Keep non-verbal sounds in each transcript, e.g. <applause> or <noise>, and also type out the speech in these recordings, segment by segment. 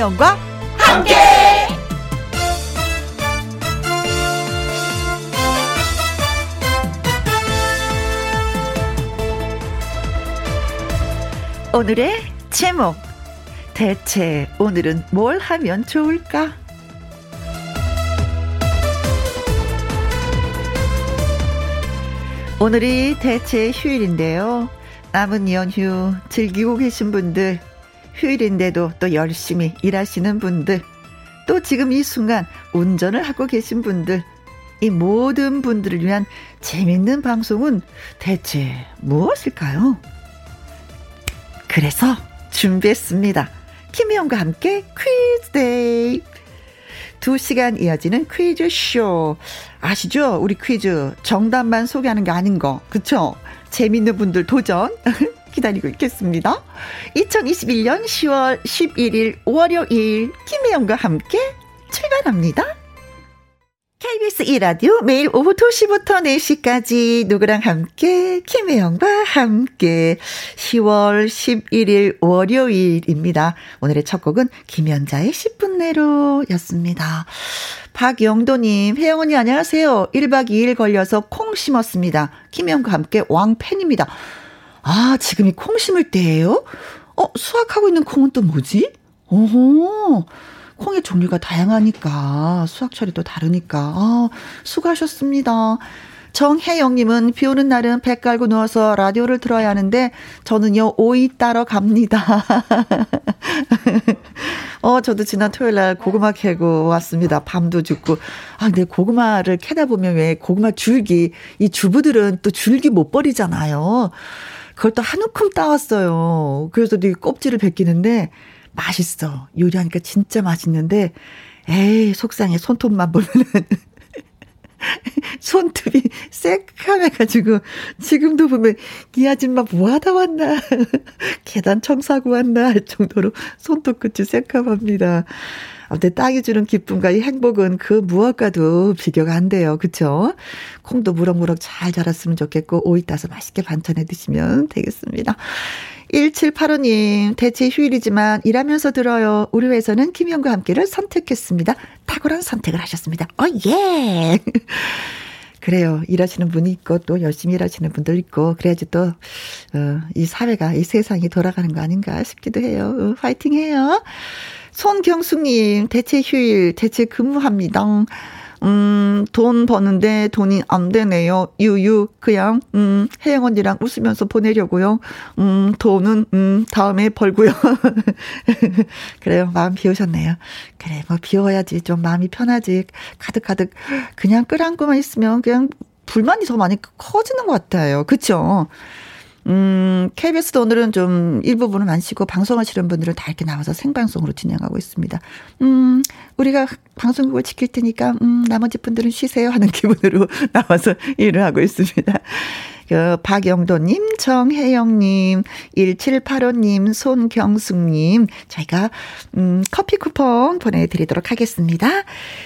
김혜영과 함께. 오늘의 제목 대체 오늘은 뭘 하면 좋을까? 오늘이 대체 휴일인데요. 남은 연휴 즐기고 계신 분들, 휴일인데도 또 열심히 일하시는 분들, 또 지금 이 순간 운전을 하고 계신 분들, 이 모든 분들을 위한 재밌는 방송은 대체 무엇일까요? 그래서 준비했습니다. 김혜영과 함께 퀴즈 데이. 두 시간 이어지는 퀴즈쇼. 아시죠? 우리 퀴즈 정답만 소개하는 게 아닌 거. 그쵸? 재밌는 분들 도전 <laughs> 기다리고 있겠습니다. 2021년 10월 11일 월요일 김혜영과 함께 출발합니다. KBS 2라디오 매일 오후 2시부터 4시까지 누구랑 함께 김혜영과 함께 10월 11일 월요일입니다. 오늘의 첫 곡은 김연자의 10분 내로 였습니다. 박영도님, 혜영 언니 안녕하세요. 1박 2일 걸려서 콩 심었습니다. 김혜영과 함께 왕팬입니다. 아, 지금이 콩 심을 때예요? 어, 수확하고 있는 콩은 또 뭐지? 오호. 콩의 종류가 다양하니까 수확 처리도 다르니까 아, 수고하셨습니다. 정혜영님은 비 오는 날은 배 깔고 누워서 라디오를 들어야 하는데 저는요 오이 따러 갑니다. <laughs> 어 저도 지난 토요일 날 고구마 캐고 왔습니다. 밤도 죽고 아 근데 고구마를 캐다 보면 왜 고구마 줄기 이 주부들은 또 줄기 못 버리잖아요. 그걸 또 한 움큼 따왔어요. 그래서 이 껍질을 벗기는데 맛있어. 요리하니까 진짜 맛있는데, 에이, 속상해. 손톱만 보면은. <laughs> 손톱이 새카매가지고, 지금도 보면, 이 아줌마 뭐 하다 왔나. <laughs> 계단 청소하고 왔나. 할 정도로 손톱 끝이 새카합니다. 아무튼 땅이 주는 기쁨과 이 행복은 그 무엇과도 비교가 안 돼요. 그쵸? 콩도 무럭무럭 잘 자랐으면 좋겠고, 오이 따서 맛있게 반찬해 드시면 되겠습니다. 1785님, 대체 휴일이지만 일하면서 들어요. 우리 회사는 김영과 함께를 선택했습니다. 탁월한 선택을 하셨습니다. 어, 예! <laughs> 그래요. 일하시는 분이 있고 또 열심히 일하시는 분들 있고 그래야지 또, 어, 이 사회가, 이 세상이 돌아가는 거 아닌가 싶기도 해요. 어, 화이팅 해요. 손경숙님, 대체 휴일, 대체 근무합니다. 음, 돈 버는데 돈이 안 되네요. 유유, 그냥, 음, 혜영 언니랑 웃으면서 보내려고요. 음, 돈은, 음, 다음에 벌고요. <laughs> 그래요. 마음 비우셨네요. 그래, 뭐, 비워야지. 좀 마음이 편하지. 가득가득. 그냥 끌안고만 있으면 그냥 불만이 더 많이 커지는 것 같아요. 그쵸? 음, KBS도 오늘은 좀 일부분은 안 쉬고 방송하시는 분들은 다 이렇게 나와서 생방송으로 진행하고 있습니다. 음, 우리가 방송국을 지킬 테니까, 음, 나머지 분들은 쉬세요 하는 <laughs> 기분으로 나와서 일을 하고 있습니다. 그 박영도님, 정혜영님, 1785님, 손경숙님, 저희가 음, 커피 쿠폰 보내드리도록 하겠습니다.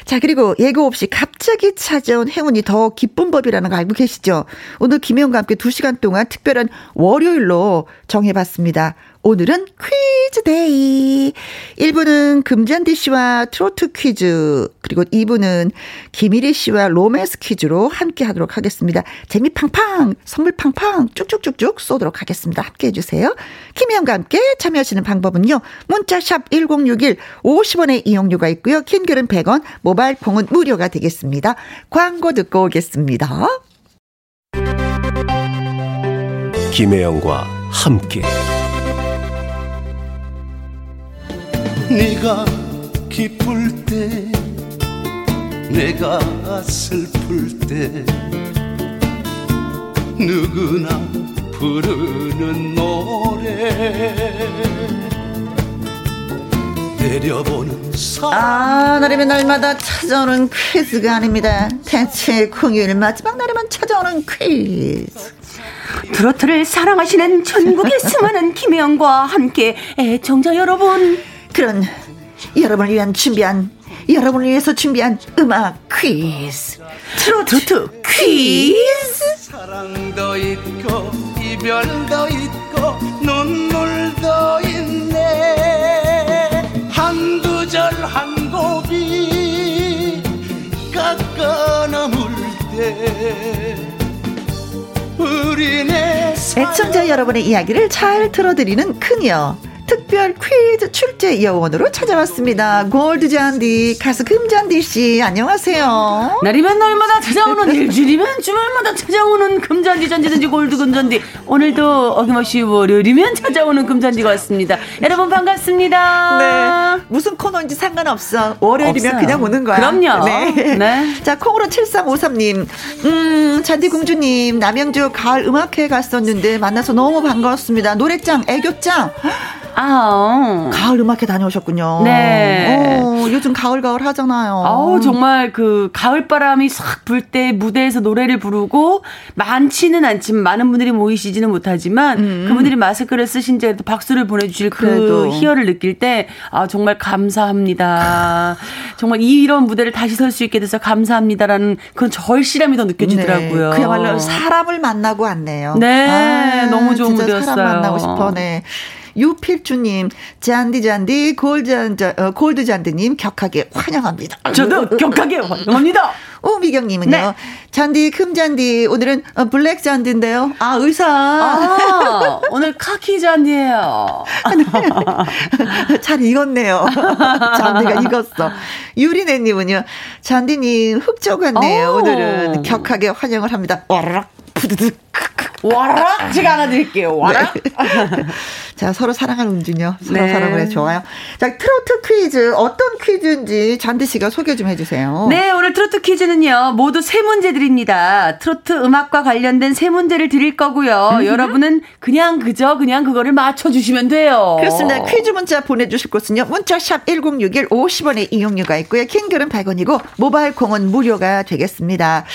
자, 그리고 예고 없이 갑자기 찾아온 행운이 더 기쁜 법이라는 거 알고 계시죠? 오늘 김혜영과 함께 2시간 동안 특별한 월요일로 정해봤습니다. 오늘은 퀴즈 데이. 1부는 금잔디 씨와 트로트 퀴즈, 그리고 2부는 김일희 씨와 로맨스 퀴즈로 함께 하도록 하겠습니다. 재미 팡팡, 선물 팡팡, 쭉쭉쭉쭉 쏘도록 하겠습니다. 함께 해주세요. 김혜영과 함께 참여하시는 방법은요. 문자샵 1061, 50원의 이용료가 있고요. 긴 글은 100원, 모바일 콩은 무료가 되겠습니다. 광고 듣고 오겠습니다. 김혜영과 함께. 네가 기쁠 때 내가 슬플 때 누구나 부르는 노래 내려보는 아, 날이면 날마다 찾아오는 퀴즈가 아닙니다. 대체 공휴일 마지막 날에만 찾아오는 퀴즈. 트로트를 사랑하시는 전국의 수많은 김혜영과 함께 애청자 여러분 그런 여러분을 위한 준비한 여러분을 위해서 준비한 음악 퀴즈. 트로트 퀴즈. 사랑도 있고 이별도 있고 눈물도 있네. 한한 고비 깎아 남을 때 우리네 애청자 여러분의 이야기를 잘 들어드리는 큰이여 특별 퀴즈 출제 여원으로 찾아왔습니다. 골드 잔디 가수 금잔디 씨 안녕하세요. 날이면 날마다 찾아오는 일주일이면 주말마다 찾아오는 금잔디 잔디잔디 골드 금잔디 오늘도 어김없이 월요일이면 찾아오는 금잔디가 왔습니다 여러분 반갑습니다 네. 무슨 코너인지 상관없어. 월요일이면 없어요. 그냥 오는 거야. 그럼요. 네. 네. 자, 콩으로 7353님. 음, 잔디 공주님, 남양주 가을 음악회 갔었는데 만나서 너무 반가웠습니다. 노래짱, 애교짱. 아 가을 음악회 다녀오셨군요. 네. 어, 요즘 가을 가을 하잖아요. 아우 정말 그 가을 바람이 싹 불 때 무대에서 노래를 부르고 많지는 않지만 많은 분들이 모이시지는 못하지만 그분들이 마스크를 쓰신 채 박수를 보내주실 그 음. 그래도. 희열을 느낄 때 아 정말 감사합니다. <laughs> 정말 이런 무대를 다시 설 수 있게 돼서 감사합니다라는 그런 절실함이 더 느껴지더라고요. 네, 그야말로 사람을 만나고 왔네요. 네, 너무 좋은 무대였어요. 사람 만나고 싶어. 네. 유필주님, 잔디 잔디 골드 잔 어, 골드 잔디님 격하게 환영합니다. 저도 격하게 환영합니다. <laughs> 오미경님은요, 네. 잔디 금 잔디 오늘은 어, 블랙 잔디인데요. 아 의사. 아, <laughs> 오늘 카키 잔디예요. <laughs> 잘 익었네요. 잔디가 익었어. 유리네님은요, 잔디님 흑조 같네요. 오. 오늘은 격하게 환영을 합니다. 와라락 푸드득. 와라 제가 안아드릴게요. 와라. 자, 서로 사랑하는 운준요. 서로 네. 사랑을 해 좋아요. 자, 트로트 퀴즈 어떤 퀴즈인지 잔디 씨가 소개 좀 해주세요. 네, 오늘 트로트 퀴즈는요, 모두 세 문제 드립니다. 트로트 음악과 관련된 세 문제를 드릴 거고요. 여러분은 그냥 그저 그냥 그거를 맞춰주시면 돼요. 그렇습니다. 퀴즈 문자 보내주실 곳은요. 문자샵 1061 50원의 이용료가 있고요. 킹글은 100원이고 모바일 콩은 무료가 되겠습니다.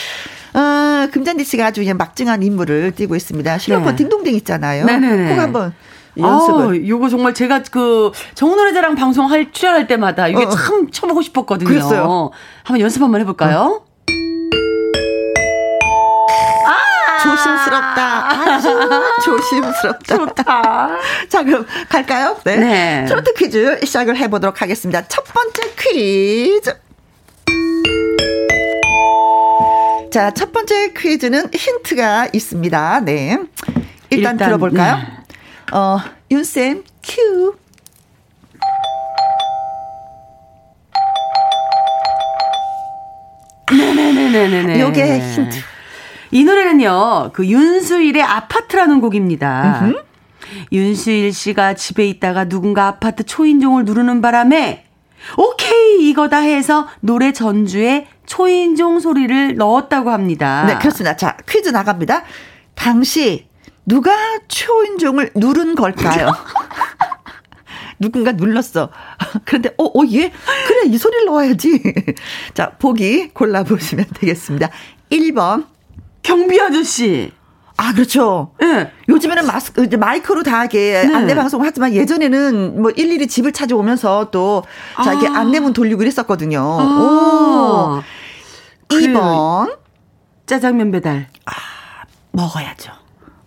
어, 금잔디 씨가 아주 그냥 막중한 임무를 띠고 있습니다. 실로폰 네. 딩동댕 있잖아요. 네네네. 꼭 한번 연습을. 아, 요거 정말 제가 그 정노래자랑 방송할 출연할 때마다 이게 어. 참 쳐보고 싶었거든요. 그랬어요. 한번 연습 한번 해볼까요? 조심스럽다. 아주 조심스럽다. 좋다. <laughs> 자, 그럼 갈까요? 네. 네. 트로트 퀴즈 시작을 해보도록 하겠습니다. 첫 번째 퀴즈. 자, 첫 번째 퀴즈는 힌트가 있습니다. 네. 일단, 일단, 들어볼까요? 네. 어, 윤쌤, 큐. 네네네네. 요게 힌트. 이 노래는요, 그 윤수일의 아파트라는 곡입니다. 윤수일 씨가 집에 있다가 누군가 아파트 초인종을 누르는 바람에 오케이 이거다 해서 노래 전주에 초인종 소리를 넣었다고 합니다. 네, 그렇습니다. 자, 퀴즈 나갑니다. 당시 누가 초인종을 누른 걸까요? <laughs> 누군가 눌렀어. 그런데, 어, 어, 얘, 그래, 이 소리를 넣어야지. 자, 보기 골라 보시면 되겠습니다. 1번. 경비 아저씨. 아, 그렇죠. 예. 요즘에는 마스크, 이제 마이크로 다 이렇게 네. 안내 방송을 하지만 예전에는 뭐 일일이 집을 찾아오면서 또, 자, 이렇게 아. 안내문 돌리고 그랬었거든요. 오. 아, 그래요. 2번. 짜장면 배달. 먹어야죠.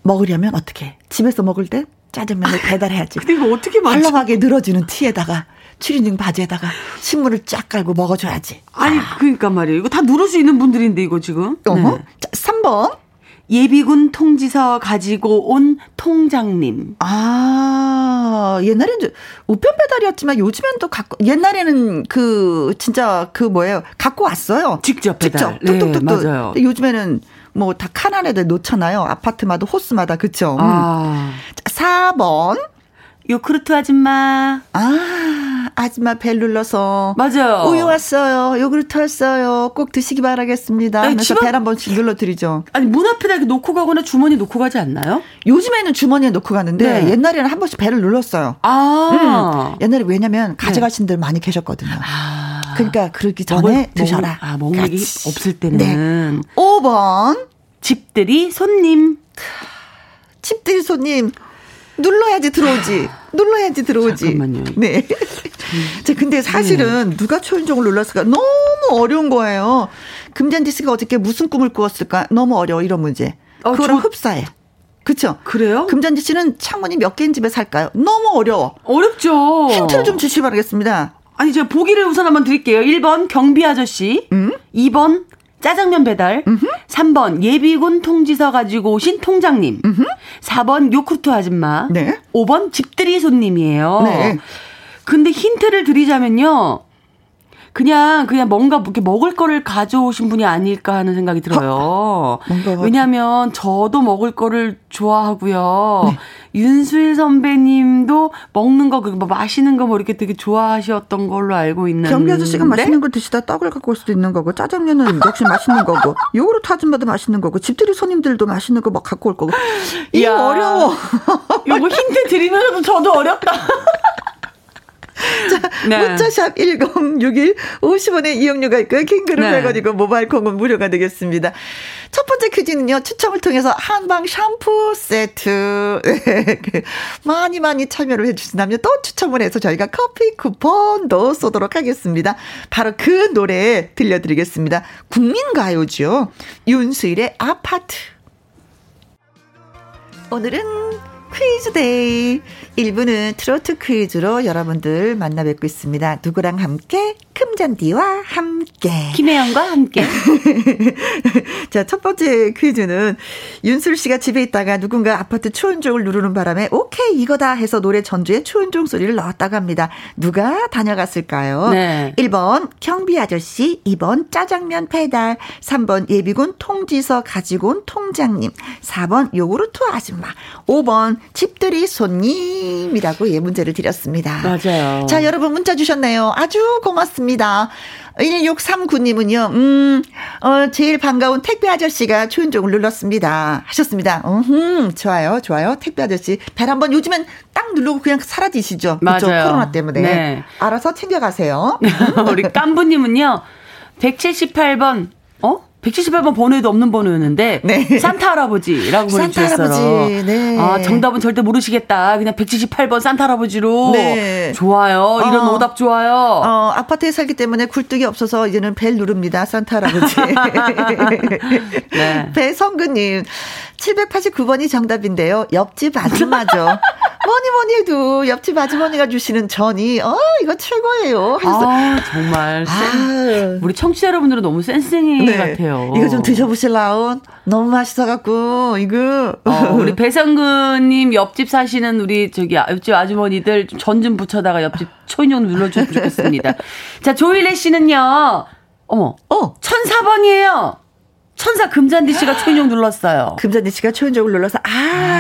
먹으려면 어떻게? 집에서 먹을 때 짜장면을 배달해야지. 근데 이거 어떻게 맞춰? 헐렁하게 늘어지는 티에다가 추리닝 바지에다가 신문을 쫙 깔고 먹어줘야지. 아니, 그러니까 말이에요. 이거 다 누를 수 있는 분들인데, 이거 지금. 어머. 네. 자, 3번. 예비군 통지서 가지고 온 통장님. 아, 옛날엔 저 우편 배달이었지만 요즘엔 또 갖고, 옛날에는 그, 진짜 그 뭐예요. 갖고 왔어요. 직접 배달. 직접. 뚝뚝뚝뚝. 네, 맞아요. 요즘에는 뭐 다 칸 안에다 놓잖아요. 아파트마다 호스마다. 그쵸? 음. 아. 자, 4번. 요크루트 아줌마. 아, 아줌마 벨 눌러서. 맞아요. 우유 왔어요. 요구르트 왔어요. 꼭 드시기 바라겠습니다. 아니, 하면서 벨 한 번씩 눌러드리죠. 아니, 문 앞에다 이렇게 놓고 가거나 주머니 놓고 가지 않나요? 요즘에는 주머니에 넣고 가는데 네. 옛날에는 한 번씩 벨을 눌렀어요. 아. 음. 옛날에 왜냐면 가져가신 분들 많이 계셨거든요. 아. 그러니까 그러기 전에 먹을- 드셔라. 먹을- 아, 먹는 게. 없을 때는. 5번. 집들이 손님. 집들이 손님. 눌러야지 들어오지. 눌러야지 들어오지. 잠깐만요. 네. <laughs> 자, 근데 사실은 누가 초인종을 눌렀을까? 너무 어려운 거예요. 금잔디 씨가 어저께 무슨 꿈을 꾸었을까? 너무 어려워, 이런 문제. 어, 그거랑 저- 흡사해. 그쵸? 그래요? 금잔디 씨는 창문이 몇 개인 집에 살까요? 너무 어려워. 어렵죠. 힌트를 좀 주시기 바라겠습니다. 아니, 제가 보기를 우선 한번 드릴게요. 1번 경비 아저씨. 음? 2번 짜장면 배달. 음흠. 3번 예비군 통지서 가지고 오신 통장님. 음흠. 4번 요크루트 아줌마. 네. 5번 집들이 손님이에요. 네. 근데 힌트를 드리자면요. 그냥 그냥 뭔가 이렇게 먹을 거를 가져오신 분이 아닐까 하는 생각이 들어요. 왜냐하면 저도 먹을 거를 좋아하고요. 네. 윤수일 선배님도 먹는 거, 그뭐 마시는 거 뭐 이렇게 되게 좋아하셨던 걸로 알고 있는데. 경비 아저씨가 맛있는 걸 드시다 떡을 갖고 올 수도 있는 거고, 짜장면은 역시 맛있는 거고, <laughs> 요구르트 아줌마도 맛있는 거고, 집들이 손님들도 맛있는 거 막 갖고 올 거고. 이거 어려워. 요거 힌트 드리면서도 저도 어렵다. <laughs> 자, 네. 문자샵 1061 50원의 이용료가 있고요. 킹그룹 네. 100원이고 모바일 콩은 무료가 되겠습니다. 첫 번째 퀴즈는요. 추첨을 통해서 한방 샴푸 세트 <laughs> 그 많이 많이 참여를 해주신다면 또 추첨을 해서 저희가 커피 쿠폰도 쏘도록 하겠습니다. 바로 그 노래 들려드리겠습니다. 국민가요죠. 윤수일의 아파트. 오늘은 퀴즈 데이. 1부는 트로트 퀴즈로 여러분들 만나 뵙고 있습니다. 누구랑 함께? 금잔디와 함께. 김혜영과 함께. <laughs> 자, 첫 번째 퀴즈는 윤수일 씨가 집에 있다가 누군가 아파트 초인종을 누르는 바람에 오케이 이거다 해서 노래 전주에 초인종 소리를 넣었다고 합니다. 누가 다녀갔을까요? 네. 1번 경비 아저씨, 2번 짜장면 배달, 3번 예비군 통지서 가지고 온 통장님, 4번 요구르트 아줌마, 5번 집들이 손님이라고 예 문제를 드렸습니다. 맞아요. 자, 여러분 문자 주셨네요. 아주 고맙습니다. 1639님은요, 음, 어, 제일 반가운 택배 아저씨가 초인종을 눌렀습니다. 하셨습니다. 음, 좋아요, 좋아요. 택배 아저씨. 벨 한번 요즘엔 딱 누르고 그냥 사라지시죠. 맞아요. 그쵸? 코로나 때문에. 네. 알아서 챙겨가세요. <laughs> 우리 깐부님은요, 178번, 어? 178번 번호에도 없는 번호였는데 네. 산타 할아버지라고 보내주셨어요. 네. 아 정답은 절대 모르시겠다. 그냥 178번 산타 할아버지로 네. 좋아요. 이런 어. 오답 좋아요. 어, 아파트에 살기 때문에 굴뚝이 없어서 이제는 벨 누릅니다. 산타 할아버지. <laughs> 네. 배성근님 789번이 정답인데요. 옆집 아줌마죠. <laughs> 뭐니 뭐니 해도 옆집 아주머니가 주시는 전이 어 이거 최고예요. 아, 정말 아. 우리 청취자 여러분들은 너무 센스쟁이 네. 같아요. 이거 좀 드셔보실라운 너무 맛있어갖고 이거 어, 우리 배성근님 옆집 사시는 우리 저기 옆집 아주머니들 전 좀 붙여다가 옆집 초인종 눌러주면 좋겠습니다. 자 조일래 씨는요. 어머, 어, 1004번이에요. 천사 금잔디 씨가 초인종 눌렀어요. 금잔디 씨가 초인종을 눌러서 아,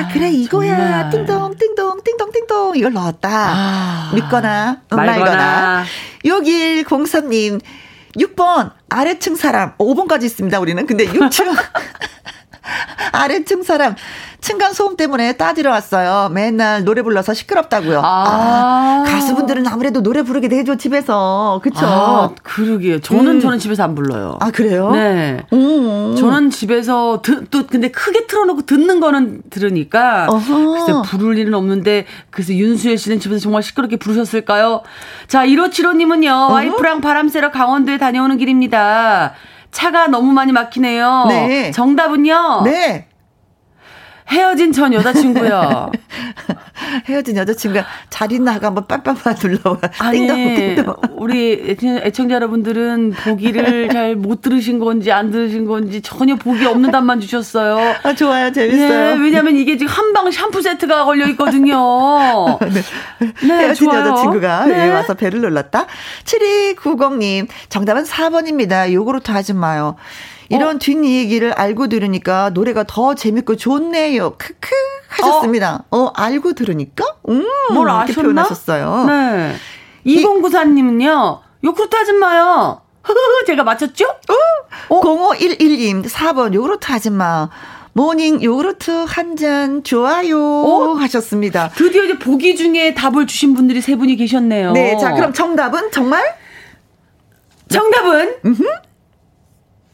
아 그래 이거야. 정말. 띵동 띵동 띵동 띵동 이걸 넣었다. 아, 믿거나 말거나. 6103님 6번 아래층 사람 5번까지 있습니다. 우리는 근데 6층 <laughs> 아래층 사람 층간 소음 때문에 따지러 왔어요. 맨날 노래 불러서 시끄럽다고요. 아. 아 가수분들은 아무래도 노래 부르게 되죠 집에서 그쵸? 아, 그러게요. 저는 음. 저는 집에서 안 불러요. 아 그래요? 네. 음. 저는 집에서 드, 또 근데 크게 틀어놓고 듣는 거는 들으니까 글쎄 부를 일은 없는데 그래서 윤수혜 씨는 집에서 정말 시끄럽게 부르셨을까요? 자 1575님은요 와이프랑 바람 쐬러 강원도에 다녀오는 길입니다. 차가 너무 많이 막히네요. 네. 정답은요. 네. 헤어진 전 여자친구요. <laughs> 헤어진 여자친구가 잘 있나 하고 한번 빡빡빡 눌러와. 아니, 띵동, 우리 애청자 여러분들은 보기를 <laughs> 잘 못 들으신 건지 안 들으신 건지 전혀 보기 없는 답만 주셨어요. 아, 좋아요. 재밌어요. 네, 왜냐면 이게 지금 한 방 샴푸 세트가 걸려 있거든요. <laughs> 네. 네, 헤어진 좋아요. 여자친구가 네. 와서 배를 눌렀다. 7290님, 정답은 4번입니다. 요구르트 하지 마요. 이런 어? 뒷얘기를 알고 들으니까 노래가 더 재밌고 좋네요. 크크 하셨습니다. 어, 어 알고 들으니까? 음, 뭘 아셨나? 표현하셨어요. 네. 2094님은요. 요크루트 아줌마요. 제가 맞췄죠? 어? 0511님 4번 요크루트 아줌마. morning 요구르트 한 잔 좋아요 어? 하셨습니다. 드디어 이제 보기 중에 답을 주신 분들이 세 분이 계셨네요. 네, 자 그럼 정답은 정말? 정답은 음흠.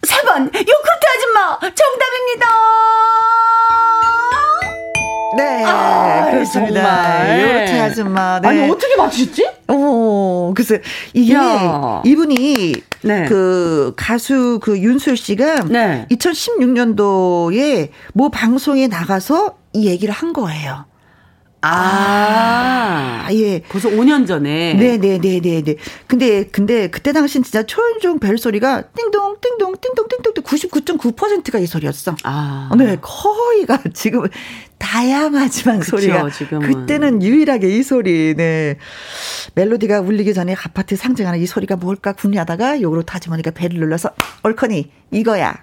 4번 요크루트 아줌마 정답입니다. 네, 아, 그렇습니다. 요크루트 아줌마. 네. 아니 어떻게 맞추셨지? 어, 글쎄 이게 야. 이분이 네. 그 가수 그 윤술 씨가 네. 2016년도에 뭐 방송에 나가서 이 얘기를 한 거예요. 아, 아, 예. 벌써 5년 전에. 네네네네네. 근데, 근데, 그때 당시엔 진짜 초인종 벨 소리가 띵동, 띵동, 띵동, 띵동, 99.9%가 이 소리였어. 아. 네, 거의가 지금 다양하지만 그쵸, 소리가. 지금은. 그때는 유일하게 이 소리, 네. 멜로디가 울리기 전에 아파트 상징하는 이 소리가 뭘까 궁리하다가 요로 타지머니가 배를 눌러서 얼커니 이거야.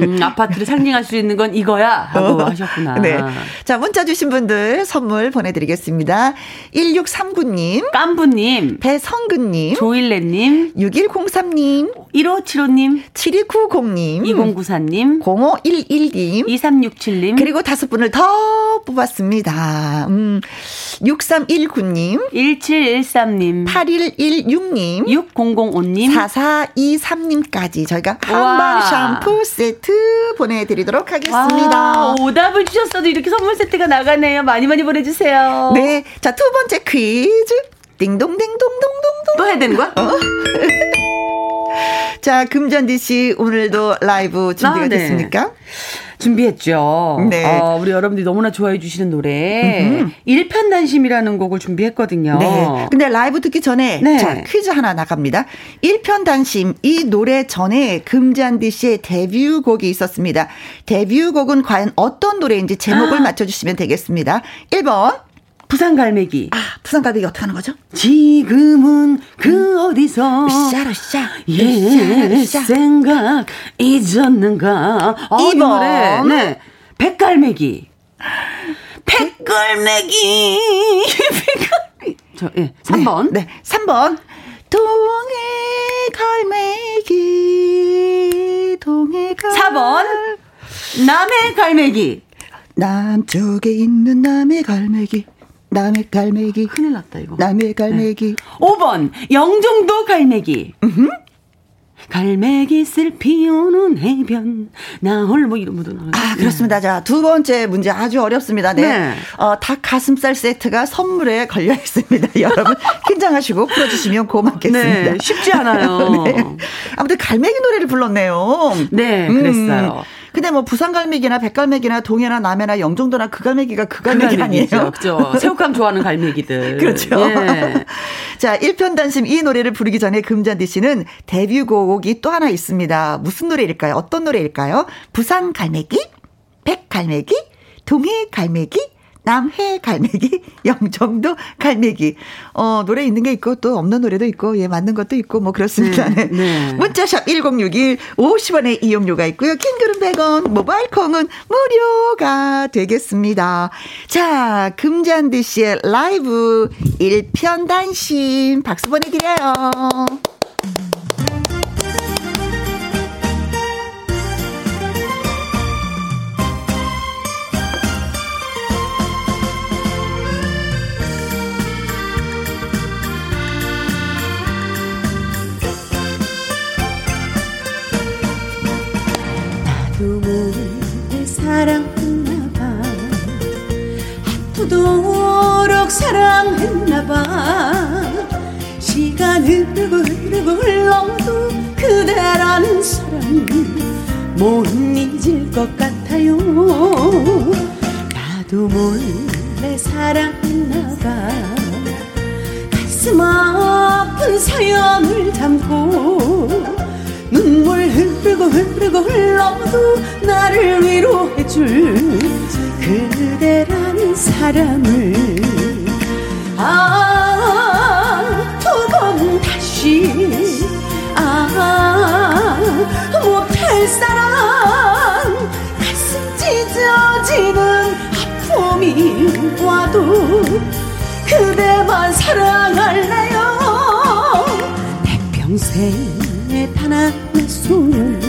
음, 아파트를 상징할 수 있는 건 이거야 하고 어, 하셨구나. 네. 자, 문자 주신 분들 선물 보내드리겠습니다. 1639님. 깜부님. 배성근님. 조일레님. 6103님. 1575님. 7290님. 2094님. 0511님. 2367님. 그리고 다섯 분을 더 뽑았습니다. 음, 6319님. 1713님. 8116님. 6005님. 4423님까지 저희가 한방 샴푸 세트 보내드리도록 하겠습니다. 와, 오답을 주셨어도 이렇게 선물 세트가 나가네요. 많이 많이 보내주세요. 네. 자, 두 번째 퀴즈. 띵동댕동동동동. 또 해야 되는 거야? 어? 자, 금전디 씨 오늘도 라이브 준비가 아, 네. 됐습니까? 준비했죠. 네. 어, 우리 여러분들이 너무나 좋아해 주시는 노래 일편단심이라는 곡을 준비했거든요. 네. 근데 라이브 듣기 전에 네. 자, 퀴즈 하나 나갑니다. 일편단심 이 노래 전에 금잔디 씨의 데뷔곡이 있었습니다. 데뷔곡은 과연 어떤 노래인지 제목을 아. 맞춰 주시면 되겠습니다. 1번 부산 갈매기. 아, 부산 갈매기 어떻게 하는 거죠? 지금은 그 음. 어디서? 샤라샤 예 생각 잊었는가? 어, 2번 네. 백갈매기. 백갈매기. 백갈매기 <laughs> 저 예. 3번. 네, 네 3번. 동해 갈매기. 동해 갈 4번. 남해 갈매기. 남쪽에 있는 남해 갈매기 남의 갈매기. 큰일 났다, 이거. 남의 갈매기. 네. 5번, 영종도 갈매기. 으흠. 갈매기 쓸 피우는 해변 나홀 뭐 이런 분도 아 그렇습니다. 자두 번째 문제 아주 어렵습니다. 네, 네. 어, 닭 가슴살 세트가 선물에 걸려 있습니다. <laughs> 여러분 긴장하시고 풀어주시면 고맙겠습니다. 네, 쉽지 않아요. <laughs> 네. 아무튼 갈매기 노래를 불렀네요. 네, 그랬어요. 음. 근데 뭐 부산갈매기나 백갈매기나 동해나 남해나 영종도나 그 갈매기가 그 갈매기 그 아니에요? 그렇죠. 새우깡 좋아하는 갈매기들. <laughs> 그렇죠. 예. 자, 1편 단심 이 노래를 부르기 전에 금잔디 씨는 데뷔곡이 또 하나 있습니다. 무슨 노래일까요? 어떤 노래일까요? 부산 갈매기? 백갈매기? 동해 갈매기? 남해 갈매기, <laughs> 영종도 갈매기. 어, 노래 있는 게 있고 또 없는 노래도 있고, 예, 맞는 것도 있고, 뭐 그렇습니다. 네. 네. <laughs> 문자샵 1061, 50원의 이용료가 있고요. 킹글은 100원, 모바일 콩은 무료가 되겠습니다. 자, 금잔디 씨의 라이브 1편 단심 박수 보내 드려요. 아프도록 사랑했나봐. 시간 흐르고 흐르고 흘러도 그대라는 사람 못 잊을 것 같아요. 나도 몰래 사랑했나봐. 가슴 아픈 사연을 담고 눈물 흐르고 흐르고 흘러도 나를 위로해줄 그대라는 사람을 아두 번 다시 아 못할 사람. 가슴 찢어지는 아픔이 와도 그대만 사랑할래요? 내 평생 단한 손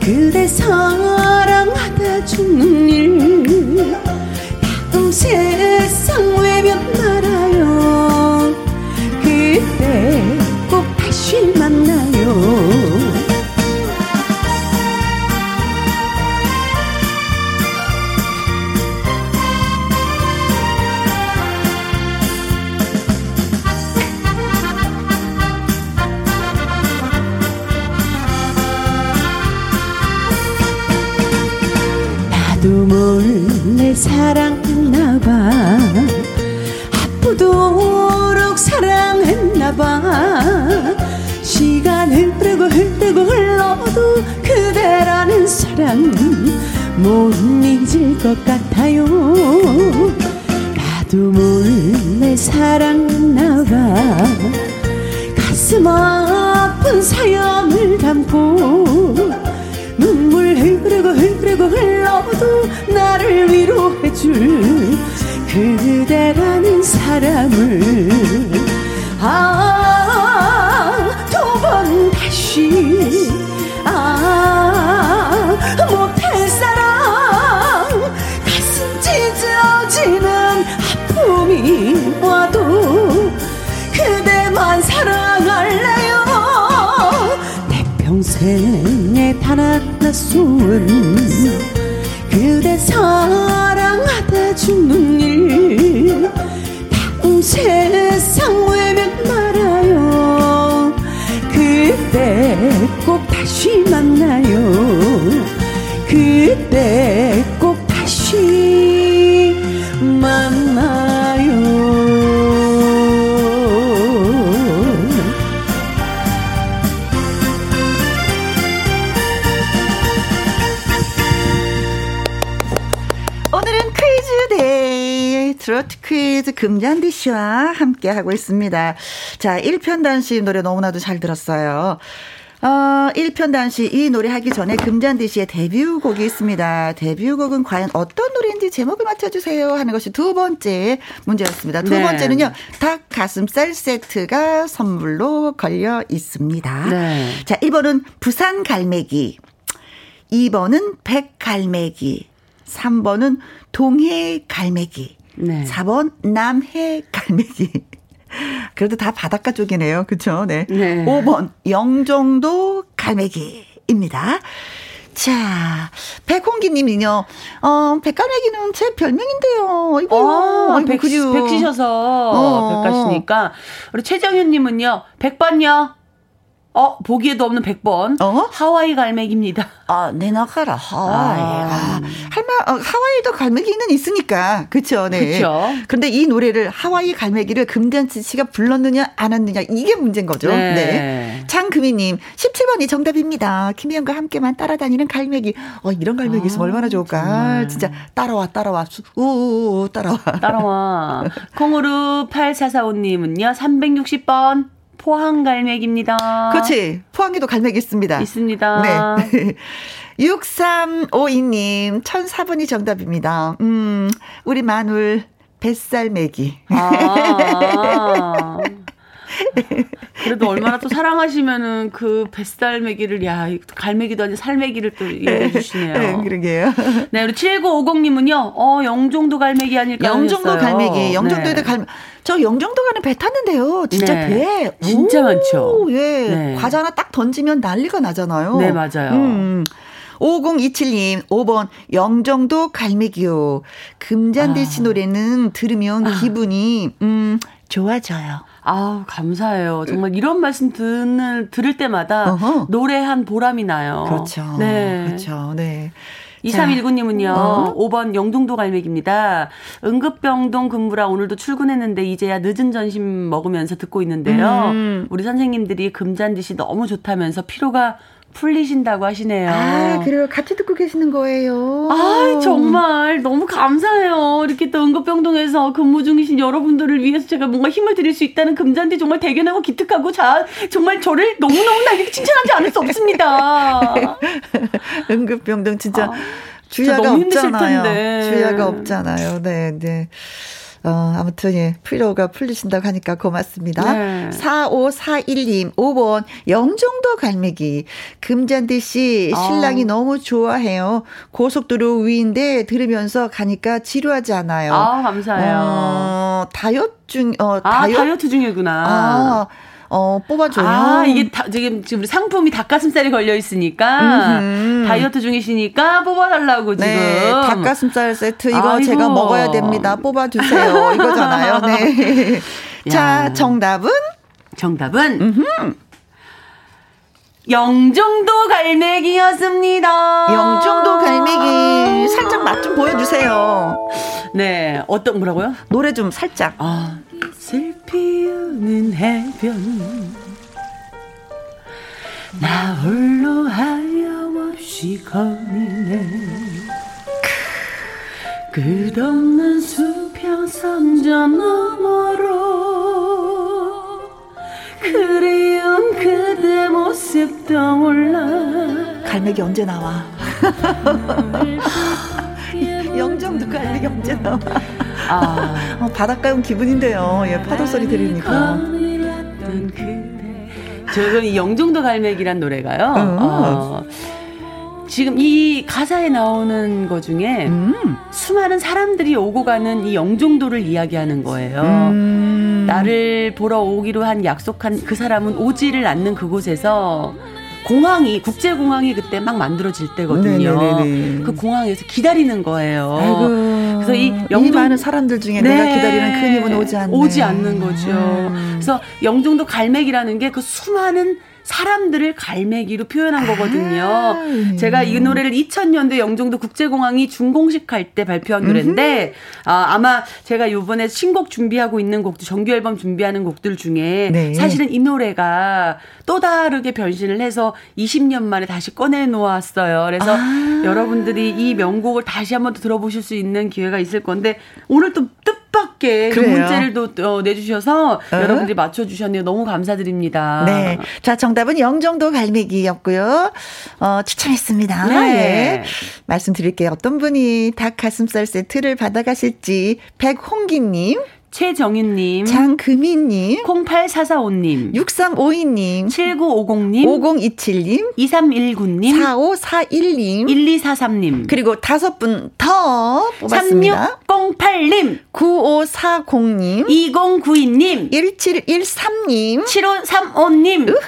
그대 사랑하다 죽는 일 금잔디 씨와 함께 하고 있습니다. 자, 1편단 씨 노래 너무나도 잘 들었어요. 어, 1편단 씨이 노래 하기 전에 금잔디 씨의 데뷔곡이 있습니다. 데뷔곡은 과연 어떤 노래인지 제목을 맞춰주세요 하는 것이 두 번째 문제였습니다. 두 네. 번째는요, 닭 가슴살 세트가 선물로 걸려 있습니다. 네. 자, 1번은 부산 갈매기. 2번은 백 갈매기. 3번은 동해 갈매기. 네. 4번 남해 갈매기. <laughs> 그래도 다 바닷가 쪽이네요. 그쵸? 네. 네. 5번 영종도 갈매기입니다. 자, 백홍기 님이요. 어, 백갈매기는 제 별명인데요. 이거. 어, 아이고, 백, 그죠? 백시셔서 어. 백가시니까 우리 최정현님은요 100번요 어 보기에도 없는 100번 어? 하와이 갈매기입니다 아, 내 나가라. 하와이. 아, 할마, 어, 하와이도 갈매기는 있으니까. 그쵸, 네. 그쵸. 근데 이 노래를 하와이 갈매기를 금잔치 씨가 불렀느냐, 안 했느냐, 이게 문제인 거죠. 네. 네. 장금희 님, 17번이 정답입니다. 김희영과 함께만 따라다니는 갈매기. 어, 이런 갈매기 있으면 아, 얼마나 좋을까. 정말. 진짜 따라와, 따라와. 수- 우우우, 따라와. 따라와 <laughs> 콩으로 8445 님은요 360번 포항 갈매기입니다 그렇지. 포항에도 갈매기 있습니다. 있습니다 네. <laughs> 6352님, 1004번이 정답입니다. 음, 우리 마눌, 뱃살 매기. 아. <laughs> 그래도 얼마나 또 사랑하시면은 그 뱃살매기를 야 갈매기도 아닌 살매기를 또 얘기해 주시네요. 네, 그러게요. 네, 우리 7950님은요, 어, 영종도 갈매기 아닐까 영종도 하셨어요. 갈매기, 영종도에도 네. 갈, 저 영종도 가는 배 탔는데요. 진짜 네. 배. 진짜 오, 많죠. 예. 네. 과자 하나 딱 던지면 난리가 나잖아요. 네, 맞아요. 음. 5027님, 5번, 영종도 갈매기요. 금잔디 씨 아. 노래는 들으면 기분이, 음, 좋아져요. 아우, 감사해요. 정말 이런 말씀 듣는, 들을 때마다 어허. 노래한 보람이 나요. 그렇죠. 네. 그렇죠. 네. 2319님은요, 어? 5번 영종도 갈매기입니다. 응급병동 근무라 오늘도 출근했는데 이제야 늦은 점심 먹으면서 듣고 있는데요. 음. 우리 선생님들이 금잔디씨 너무 좋다면서 피로가 풀리신다고 하시네요. 아, 그래요. 같이 듣고 계시는 거예요. 아 정말 너무 감사해요. 이렇게 또 응급병동에서 근무 중이신 여러분들을 위해서 제가 뭔가 힘을 드릴 수 있다는 금잔디 정말 대견하고 기특하고 자 정말 저를 너무너무 나게 칭찬하지 않을 수 없습니다. <laughs> 응급병동 진짜 아, 주야가 없잖아요. 주야가 없잖아요. 네, 네. 어, 아무튼, 예, 피로가 풀리신다고 하니까 고맙습니다. 네. 4541님, 5번, 영종도 갈매기. 금잔디 씨, 신랑이 아. 너무 좋아해요. 고속도로 위인데 들으면서 가니까 지루하지 않아요. 아 감사해요. 어, 다이어트 중, 어, 아 다이어트. 다이어트 중이구나. 아, 어, 뽑아줘요. 아, 이게 다, 지금, 지금 우리 상품이 닭가슴살이 걸려 있으니까, 음흠. 다이어트 중이시니까 뽑아달라고 지금. 네, 닭가슴살 세트 이거 아이고. 제가 먹어야 됩니다. 뽑아주세요. <laughs> 이거잖아요. 네. 자, 야. 정답은 정답은, 영종도 갈매기였습니다. 영종도 갈매기. 살짝 맛 좀 보여주세요. 네, 어떤, 뭐라고요? 노래 좀 살짝. 아, 슬피 우는 해 해변. 나 홀로 하염없이 거니네 끝없는 수평선 저 너머로 그리운 그대 모습 떠올라. 갈매기 언제 나와? <laughs> 영정도 갈매기 언제 나와? 아. <laughs> 어, 바닷가 온 기분인데요. 예, 파도 소리 들으니까. 저는 이 영종도 갈매기란 노래가요. 어. 어. 지금 이 가사에 나오는 것 중에 음. 수많은 사람들이 오고 가는 이 영종도를 이야기하는 거예요. 음. 나를 보러 오기로 한 약속한 그 사람은 오지를 않는 그곳에서 공항이 국제 공항이 그때 막 만들어질 때거든요. 네네네네. 그 공항에서 기다리는 거예요. 아이고, 그래서 이 영종 많은 사람들 중에 네. 내가 기다리는 그 힘은 오지 않네. 오지 않는 거죠. 음. 그래서 영종도 갈매기라는 게 그 수많은 사람들을 갈매기로 표현한 거거든요. 아, 제가 이 노래를 2000년대 영종도 국제공항이 준공식 할 때 발표한 노래인데 아, 아마 제가 요번에 신곡 준비하고 있는 곡도 정규 앨범 준비하는 곡들 중에 네. 사실은 이 노래가 또 다르게 변신을 해서 20년 만에 다시 꺼내 놓았어요. 그래서 아. 여러분들이 이 명곡을 다시 한번 더 들어보실 수 있는 기회가 있을 건데 오늘 또 뜻 밖의 그 문제를 또 어, 내주셔서 어? 여러분들이 맞춰주셨네요. 너무 감사드립니다. 네. 자, 정답은 영정도 갈매기였고요. 어, 추천했습니다. 네. 예. 말씀드릴게요. 어떤 분이 닭 가슴살 세트를 받아가실지 백홍기님. 최정윤님, 장금희님, 08445님, 6352님, 7950님, 5027님, 2319님, 4541님, 1243님, 그리고 다섯 분 더 뽑았습니다. 3608님, 9540님, 2092님, 1713님, 7535님, 우후!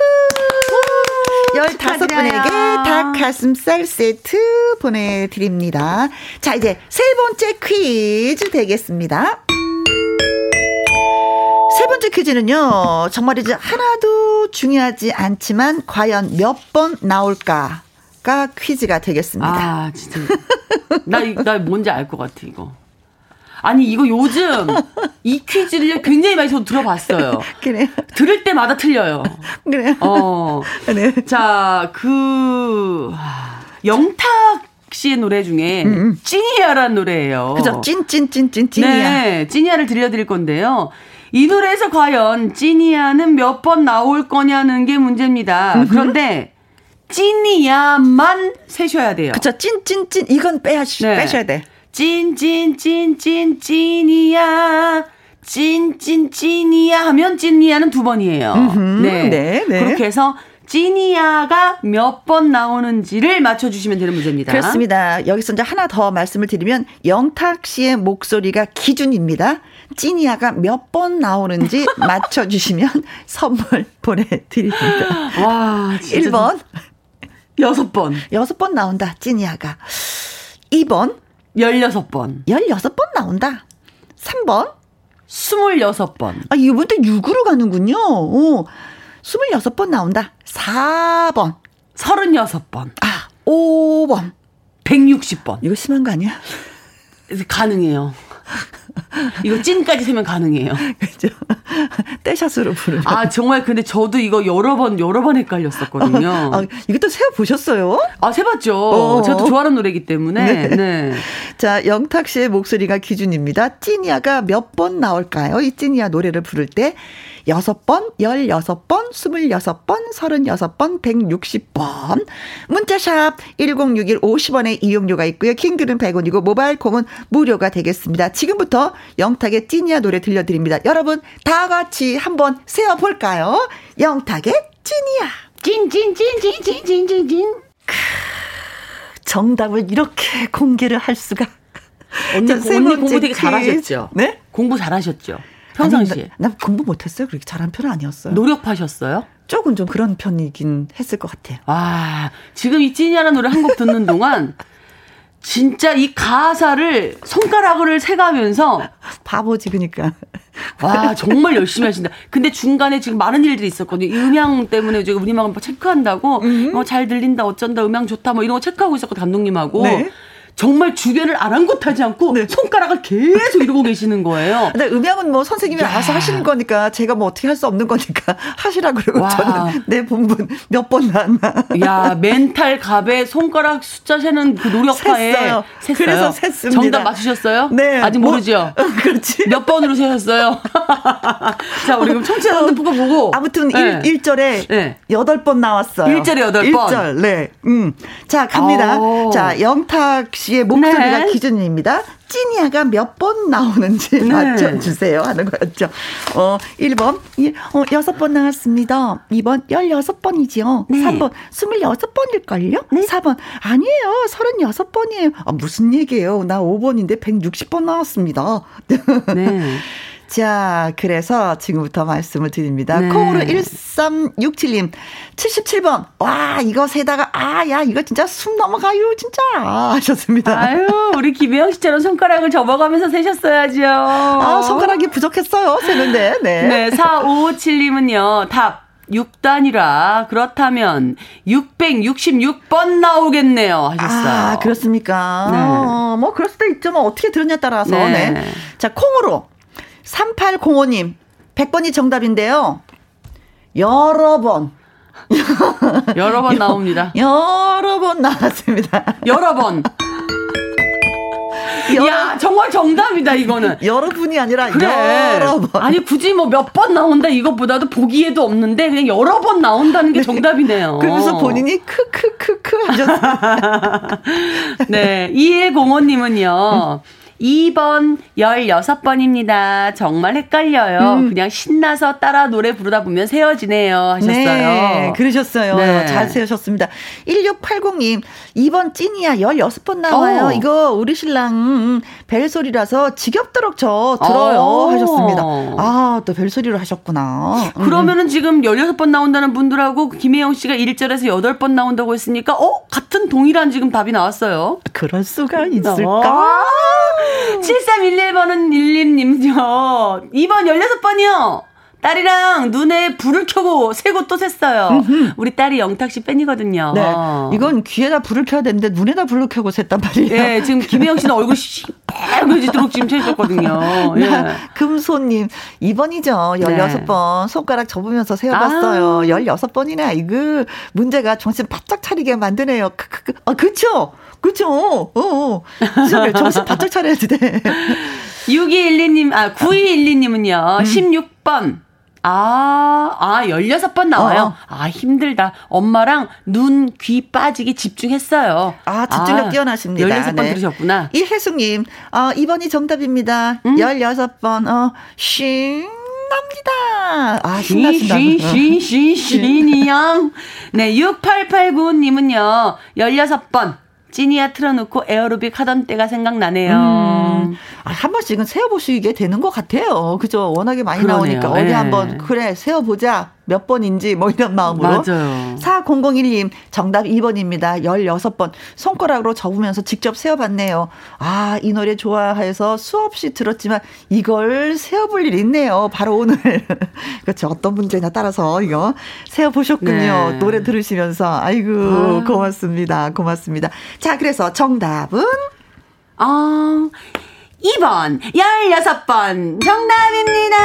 15분에게 닭 가슴살 세트 보내드립니다. 자, 이제 세 번째 퀴즈 되겠습니다. 세 번째 퀴즈는요, 정말 이제 하나도 중요하지 않지만, 과연 몇 번 나올까 가 퀴즈가 되겠습니다. 아, 진짜. 나, 나 뭔지 알 것 같아, 이거. 아니, 이거 요즘 이 퀴즈를 굉장히 많이 저도 들어봤어요. 그래요? 들을 때마다 틀려요. 그래요? 어. <laughs> 네. 자, 그, 영탁 씨의 노래 중에 음, 음. 찐이야라는 노래예요. 그죠? 찐, 찐, 찐, 찐, 찐이야. 네, 찐이야를 들려드릴 건데요. 이 노래에서 과연 찐이야는 몇 번 나올 거냐는 게 문제입니다. 그런데 찐이야만 세셔야 돼요. 그쵸. 찐, 찐, 찐. 이건 빼야, 네. 빼셔야 돼. 찐, 찐, 찐, 찐, 찐이야. 찐, 찐, 찐이야 하면 찐이야는 두 번이에요. 네. 네, 네. 그렇게 해서 찐이야가 몇 번 나오는지를 맞춰주시면 되는 문제입니다. 그렇습니다. 여기서 이제 하나 더 말씀을 드리면 영탁 씨의 목소리가 기준입니다. 찐이야가 몇 번 나오는지 <laughs> 맞춰주시면 <laughs> 선물 보내드립니다. 와, 1번. 6번. 6번 나온다, 찐이야가. 2번. 16번. 16번 나온다. 3번. 26번. 아, 이번도 6으로 가는군요. 오. 26번 나온다. 4번. 36번. 아, 5번. 160번. 이거 심한 거 아니야? 가능해요. <laughs> 이거 찐까지 세면 가능해요. <laughs> 그죠. 떼샷으로 부르면. 아, 정말 근데 저도 이거 여러 번, 여러 번 헷갈렸었거든요. 아, 이것도 세어보셨어요? 아, 세봤죠. 어. 또 좋아하는 노래이기 때문에. 네. 네. 자, 영탁 씨의 목소리가 기준입니다. 찐이야가 몇 번 나올까요? 이 찐이야 노래를 부를 때. 6번, 16번, 26번, 36번, 160번. 문자샵 1061 50원의 이용료가 있고요. 킹글은 100원이고 모바일 콩은 무료가 되겠습니다. 지금부터 영탁의 찐이야 노래 들려드립니다. 여러분 다 같이 한번 세어볼까요? 영탁의 찐이야. 찐찐찐찐찐찐찐찐. 정답을 이렇게 공개를 할 수가. 언니, 언니 공부 되게 잘하셨죠? 네? 공부 잘하셨죠? 평상시에. 아니, 나, 나, 공부 못했어요. 그렇게 잘한 편은 아니었어요. 노력하셨어요? 조금 좀 그런 편이긴 했을 것 같아요. 아, 지금 이 찐이라는 노래 한 곡 듣는 동안 진짜 이 가사를 손가락을 세가면서 바보지 그니까. 와 정말 열심히 하신다. 근데 중간에 지금 많은 일들이 있었거든요. 음향 때문에 제가 우리만 체크한다고 음. 어, 잘 들린다 어쩐다 음향 좋다 뭐 이런 거 체크하고 있었고 감독님하고 네. 정말 주변을 아랑곳하지 않고 네. 손가락을 계속 이러고 계시는 거예요. <laughs> 근데 음향은 뭐 선생님이 야. 알아서 하시는 거니까 제가 뭐 어떻게 할 수 없는 거니까 <laughs> 하시라 그러고 와. 저는 내 본분 몇 번 나왔나. 야, <laughs> 멘탈 갑에 손가락 숫자 세는 그 노력파에 셌어요. 셌어요. 그래서 셌습니다. 정답 맞추셨어요? 네. 아직 뭐, 모르죠? 그렇지. 몇 번으로 세셨어요? 자, 우리 그럼 청취자분들 보고 보고. 아무튼 네. 일 1절에 네. 여덟 번 나왔어요. 일절에 여덟 번. 1절, 네. 음. 자, 갑니다. 오. 자, 영탁 씨의 목소리가 네. 기준입니다. 찐이야가 몇 번 나오는지 네. 맞춰주세요. 하는 거였죠. 어, 1번, 이- 어, 6번 나왔습니다. 2번, 16번이지요. 네. 3번, 26번일걸요? 4번, 아니에요. 36번이에요. 아, 무슨 얘기예요? 나 5번인데 160번 나왔습니다. 네. <laughs> 자, 그래서 지금부터 말씀을 드립니다. 네. 콩으로 1367님, 77번. 와, 이거 세다가, 아, 야, 이거 진짜 숨 넘어가요, 진짜. 하셨습니다. 아유, 우리 김혜영 씨처럼 손가락을 접어가면서 세셨어야죠. 아, 손가락이 부족했어요, 세는데. 네. 네, 4557님은요, 답. 6단이라 그렇다면 666번 나오겠네요 하셨어요. 아, 그렇습니까? 네. 어, 뭐, 그럴 수도 있죠. 뭐, 어떻게 들었냐에 따라서. 네. 네. 자, 콩으로 3805님, 100번이 정답인데요. 여러 번, 여러 번 <laughs> 나옵니다. 여러 번 나왔습니다. 여러 번. 야, 정말 정답이다 이거는. 여러분이 아니라 그래. 여러 번. 아니 굳이 뭐 몇 번 나온다 이것보다도 보기에도 없는데 그냥 여러 번 나온다는 게 정답이네요. 그러면서 본인이 크크크크 하셨어요. <laughs> 네, 2105님은요. 2번 16번입니다. 정말 헷갈려요. 음. 그냥 신나서 따라 노래 부르다 보면 세워지네요. 하셨어요. 네, 그러셨어요. 네. 잘 세우셨습니다. 1680님, 2번 찐이야 16번 나와요. 어. 이거 우리 신랑 음, 벨소리라서 지겹도록 저 들어요. 어. 하셨습니다. 아, 또 벨소리로 하셨구나. 음. 그러면은 지금 16번 나온다는 분들하고 김혜영 씨가 1절에서 8번 나온다고 했으니까 어? 같은 동일한 지금 답이 나왔어요. 그럴 수가 있을까? 7311번은 11님요. 2번 16번이요. 딸이랑 눈에 불을 켜고 세고 또 셌어요. 우리 딸이 영탁 씨 팬이거든요. 네. 이건 귀에다 불을 켜야 되는데 눈에다 불을 켜고 셌단 말이에요. 예, 지금 김혜영 씨는 얼굴 빨개지도록 지금 쳐있었거든요. 예. 나 금손님, 2번이죠. 16번. 손가락 접으면서 세어봤어요. 16번이네. 이거, 문제가 정신 바짝 차리게 만드네요. 크 크 크. 아, 그쵸? 그쵸? 어, 어. 진짜 정신 바짝 차려야 돼. <laughs> 6212님, 아, 9212님은요, 16번. 아, 아, 16번 나와요. 어. 아, 힘들다. 엄마랑 눈, 귀 빠지게 집중했어요. 아, 집중력 뛰어나십니다. 16번 네. 들으셨구나. 이혜숙님, 어, 2번이 정답입니다. 음? 16번, 어, 신납니다. 아, 쉬, 신나신다. 쉬, 쉬, 쉬, 쉬니양. 네, 6889님은요, 16번. 찌니아 틀어놓고 에어로빅 하던 때가 생각나네요. 음. 아, 한 번씩은 세어보시게 되는 것 같아요. 그죠? 워낙에 많이 그러네요. 나오니까 어디 예. 한번 그래 세어보자. 몇 번인지 뭐 이런 마음으로. 맞아요. 4001님 정답 2번입니다. 16번 손가락으로 접으면서 직접 세어봤네요. 아, 이 노래 좋아해서 수없이 들었지만 이걸 세어볼 일 있네요. 바로 오늘. <laughs> 그렇죠. 어떤 문제냐 따라서 이거 세어보셨군요. 네. 노래 들으시면서. 아이고, 아. 고맙습니다. 고맙습니다. 자, 그래서 정답은 아, 2번, 16번, 정답입니다.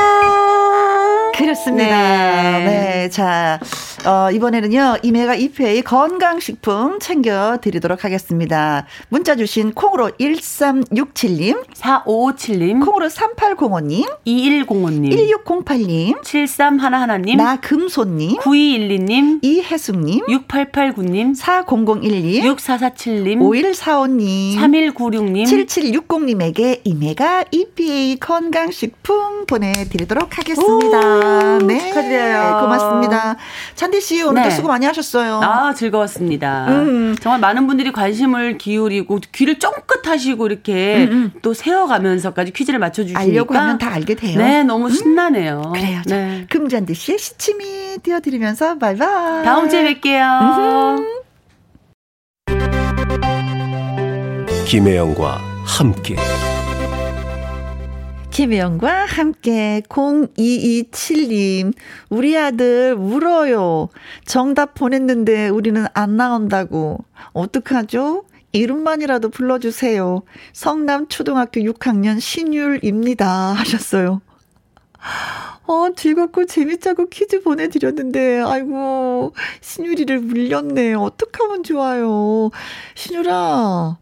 그렇습니다. 네. 네. 자, 어, 이번에는요, 이메가 이페이 건강식품 챙겨드리도록 하겠습니다. 문자 주신 콩으로 1367님, 4557님, 콩으로 3805님, 2105님, 1608님, 7311님, 나금손님, 9212님, 이혜숙님, 6889님, 4001님, 6447님, 5145님, 3196님, 7760님에게 이메가 EPA 건강식품 보내드리도록 하겠습니다. 네. 축하드려요. 고맙습니다. 씨, 오늘도 네. 수고 많이 하셨어요. 아, 즐거웠습니다. 음. 정말 많은 분들이 관심을 기울이고 귀를 쫑긋 하시고 이렇게 또 세워가면서까지 퀴즈를 맞춰주시니까 음, 알려고 하면 다 알게 돼요. 네, 너무 신나네요. 그래요. 자, 네. 금잔디 씨의 시치미 띄워드리면서 바이바이. 다음 주에 뵐게요. 김혜영과 함께 김혜영과 함께 0227님 우리 아들 울어요. 정답 보냈는데 우리는 안 나온다고. 어떡하죠? 이름만이라도 불러주세요. 성남 초등학교 6학년 신율입니다. 하셨어요. 어, 즐겁고 재밌자고 퀴즈 보내드렸는데, 아이고, 신율이를 물렸네. 어떡하면 좋아요. 신율아,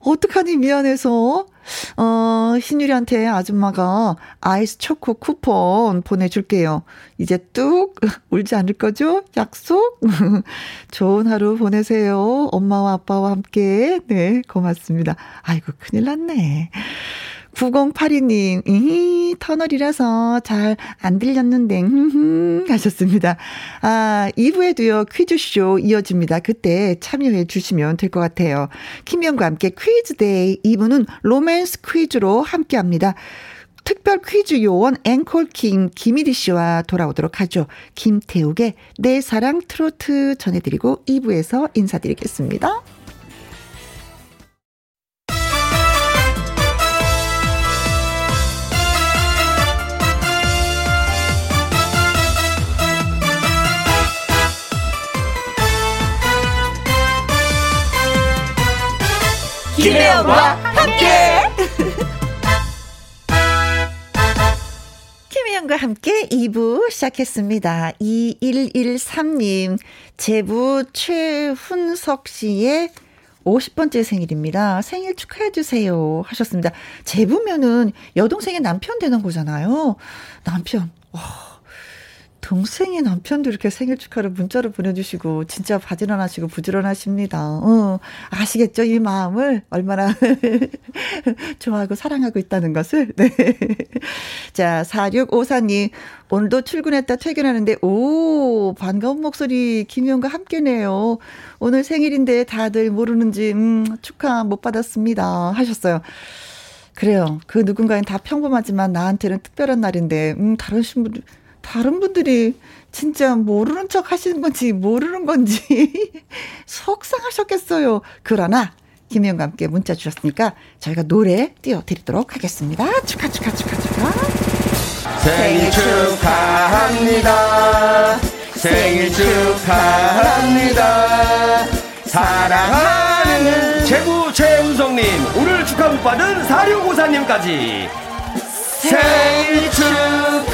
어떡하니 미안해서. 어, 신유리한테 아줌마가 아이스 초코 쿠폰 보내줄게요. 이제 뚝 <laughs> 울지 않을 거죠? 약속? <laughs> 좋은 하루 보내세요. 엄마와 아빠와 함께. 네, 고맙습니다. 아이고, 큰일 났네. 9082님, 이 터널이라서 잘 안 들렸는데, 흠흠, <laughs> 하셨습니다. 아, 2부에도요, 퀴즈쇼 이어집니다. 그때 참여해 주시면 될 것 같아요. 김영과 함께 퀴즈데이 2부는 로맨스 퀴즈로 함께 합니다. 특별 퀴즈 요원 앵콜킹 김일희 씨와 돌아오도록 하죠. 김태욱의 내 사랑 트로트 전해드리고 2부에서 인사드리겠습니다. 김혜영과 함께. <laughs> 김혜영과 함께 2부 시작했습니다. 2113님, 제부 최훈석 씨의 50번째 생일입니다. 생일 축하해주세요. 하셨습니다. 제부면은 여동생의 남편 되는 거잖아요. 남편. 와. 동생의 남편도 이렇게 생일 축하를 문자로 보내주시고 진짜 바지런하시고 부지런하십니다. 어, 아시겠죠? 이 마음을 얼마나 <laughs> 좋아하고 사랑하고 있다는 것을. 네. 자, 4654님. 오늘도 출근했다 퇴근하는데 오 반가운 목소리 김희영과 함께네요. 오늘 생일인데 다들 모르는지 음, 축하 못 받았습니다 하셨어요. 그래요. 그 누군가는 다 평범하지만 나한테는 특별한 날인데 음 다른 신분 다른 분들이 진짜 모르는 척 하시는 건지 모르는 건지 <laughs> 속상하셨겠어요. 그러나 김혜영과 함께 문자 주셨으니까 저희가 노래 띄워드리도록 하겠습니다. 축하 축하 축하 축하. 생일 축하합니다. 생일 축하합니다. 사랑하는 제부 최우성님 오늘 축하 못 받은 사료고사님까지 생일 축하합니다.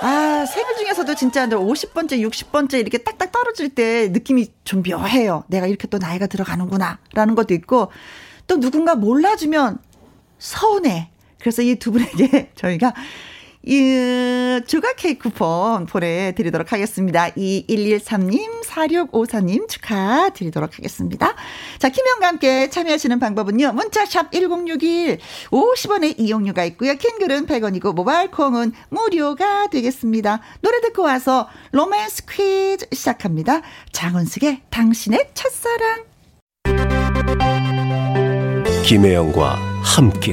아, 생일 중에서도 진짜 50번째, 60번째 이렇게 딱딱 떨어질 때 느낌이 좀 묘해요. 내가 이렇게 또 나이가 들어가는구나. 라는 것도 있고, 또 누군가 몰라주면 서운해. 그래서 이 두 분에게 <laughs> 저희가 이 조각 케이크 쿠폰 보내드리도록 하겠습니다. 2113님, 4654님 축하드리도록 하겠습니다. 자, 김영과 함께 참여하시는 방법은요. 문자샵 1061, 50원의 이용료가 있고요. 킹글은 100원이고 모바일 콩은 무료가 되겠습니다. 노래 듣고 와서 로맨스 퀴즈 시작합니다. 장은숙의 당신의 첫사랑. 김혜영과 함께.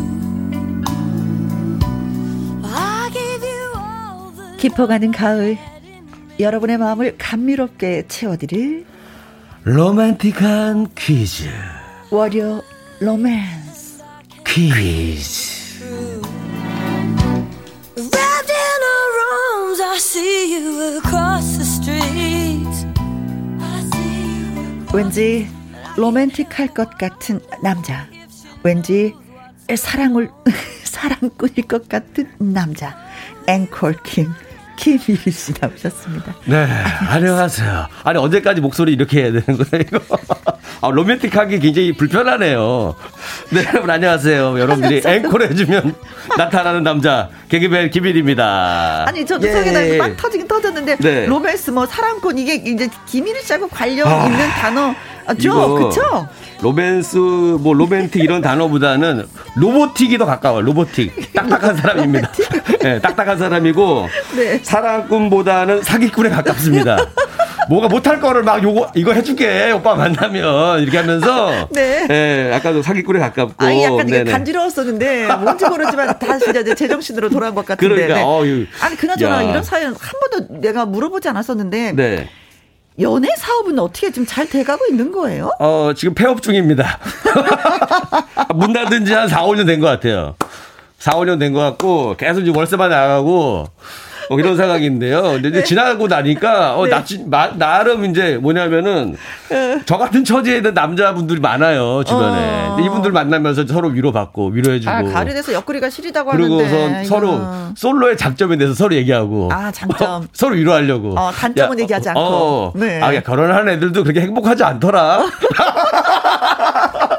깊어가는 가을 여러분의 마음을 감미롭게 채워드릴 로맨틱한 퀴즈. 월요 로맨스 퀴즈. 왠지 로맨틱할 것 같은 남자 왠지 사랑을 <laughs> 사랑꾼일 것 같은 남자 앵콜킴 김일희 씨 나오셨습니다 네, 안녕하세요. 아니, 언제까지 목소리 이렇게 해야 되는 거예요, 이거? 아, 로맨틱하기 굉장히 불편하네요. 네, 여러분, 안녕하세요. 여러분들이 앵콜 해주면 나타나는 남자, 개그맨 김일입니다. 아니 저도 예. 속에다 막 터지긴 터졌는데 네. 로맨스 뭐 사랑꾼 이게 이제 김일희 씨하고 관련 아, 있는 단어죠 그쵸? 로맨스, 뭐, 로맨틱 이런 단어보다는 로보틱이 더 가까워요. 로보틱. 딱딱한 사람입니다. <laughs> 네, 딱딱한 사람이고, 네. 사랑꾼보다는 사기꾼에 가깝습니다. 뭐가 못할 거를 막 요거, 이거 해줄게. 오빠 만나면. 이렇게 하면서. <laughs> 네. 예, 아까도 사기꾼에 가깝고. 아니 약간 이게. 간지러웠었는데 뭔지 모르지만 다시 이제 제정신으로 돌아온 것 같은데. 그러니까, 네. 아니 그나저나 야. 이런 사연 한 번도 내가 물어보지 않았었는데 네. 연애 사업은 어떻게 좀 잘 돼가고 있는 거예요? 어, 지금 폐업 중입니다. <laughs> 문 닫은 지 한 4, 5년 된 것 같아요. 4, 5년 된 것 같고, 계속 지금 월세만 나가고, 뭐 이런 상황인데요. 근데 이제 지나고 나니까, 어, 나, 지- 마- 나름 이제 뭐냐면은, 저 같은 처지에 있는 남자분들이 많아요, 주변에. 어. 이분들 만나면서 서로 위로받고, 위로해주고. 아 가을에돼서 옆구리가 시리다고 그리고서 하는데 서로 이거. 솔로의 장점에 대해서 서로 얘기하고. 아, 장점. <laughs> 서로 위로하려고. 어, 단점은 얘기하지 않고. 어, 네. 아, 야, 결혼하는 애들도 그렇게 행복하지 않더라. <laughs>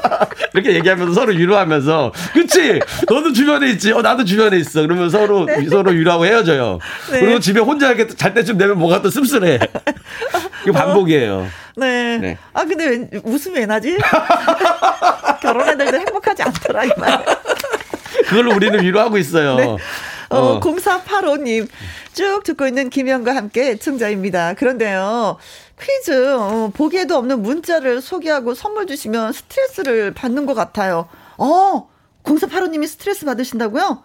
이렇게 얘기하면서 서로 위로하면서. 그치? 너도 주변에 있지? 어, 나도 주변에 있어. 그러면 서로, 서로 위로하고 헤어져요. 네. 그리고 집에 혼자 이렇게 잘 때쯤 되면 뭐가 또 씁쓸해. 이거 반복이에요. 네. 네. 아 근데 왜, 웃음이 왜 나지? <laughs> 결혼 애들도 행복하지 않더라 이 말. 그걸로 우리는 위로하고 있어요. 네. 어, 어. 0485님. 쭉 듣고 있는 김영과 함께 청자입니다. 그런데요, 퀴즈, 어, 보기에도 없는 문자를 소개하고 선물 주시면 스트레스를 받는 것 같아요. 어, 0485님이 스트레스 받으신다고요?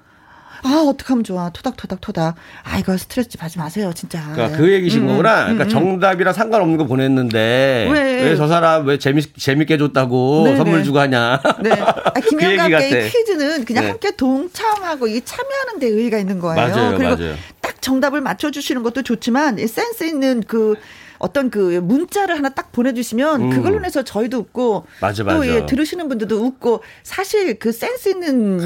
아, 어떡하면 좋아. 토닥토닥 토닥. 아, 이거 스트레스 받지 마세요, 진짜. 그러니까 그 얘기신 거구나. 그러니까 정답이랑 상관없는 거 보냈는데 음, 왜? 왜저 사람 왜 재밌 재밌게 줬다고 네네. 선물 주고 하냐. 네. 아, <laughs> 그. 이 퀴즈는 그냥 네. 함께 동참하고 이 참여하는 데 의의가 있는 거예요. 맞아요, 그리고 맞아요. 딱 정답을 맞춰 주시는 것도 좋지만 이 센스 있는 그 어떤 그 문자를 하나 딱 보내주시면 음. 그걸로 인해서 저희도 웃고 맞아, 또 맞아. 예, 들으시는 분들도 웃고 사실 그 센스 있는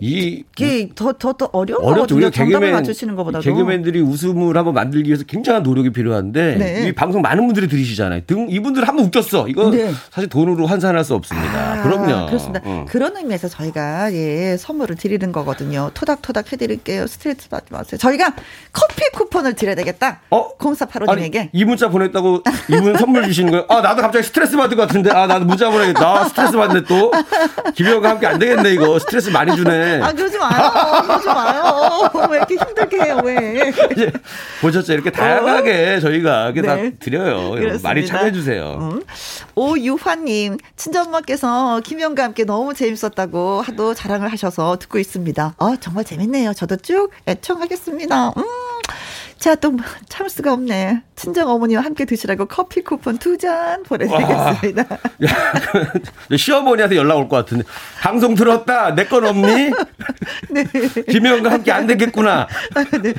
이게 더더 더 어려운. 거거든요. 정답을 개그맨 맞추시는 것보다도. 개그맨들이 웃음을 한번 만들기 위해서 굉장한 노력이 필요한데 네. 이 방송 많은 분들이 들으시잖아요. 등 이분들 한번 웃겼어. 이거 네. 사실 돈으로 환산할 수 없습니다. 아, 그럼요. 그렇습니다. 어. 그런 의미에서 저희가 예 선물을 드리는 거거든요. 토닥토닥 해드릴게요. 스트레스 받지 마세요. 저희가 커피 쿠폰을 드려야 되겠다. 어? 0485님에게. 아니, 이 문자 보냈다고 이분 선물 주시는 거예요? 아, 나도 갑자기 스트레스 받은 것 같은데. 아, 나도 문자 보내겠다. 나 스트레스 받네 또. 김영과 함께 안 되겠네, 이거. 스트레스 많이 주네. 아, 그러지 마요. 그러지 마요. 왜 이렇게 힘들게 해요, 왜. <laughs> 이제 보셨죠? 이렇게 다양하게 저희가 이렇게 네. 다 드려요. 그렇습니다. 많이 참여해주세요. 음. 오유화님, 친정엄마께서 김영과 함께 너무 재밌었다고 하도 자랑을 하셔서 듣고 있습니다. 어, 정말 재밌네요. 저도 쭉 애청하겠습니다. 음. 자, 또 참을 수가 없네. 친정 어머니와 함께 드시라고 커피 쿠폰 두 잔 보내드리겠습니다. 야, 그 <laughs> 시어머니한테 연락 올 것 같은데. 방송 들었다. 내 건 없니? <laughs> 네. 김영과 함께 안 되겠구나. <laughs> 네.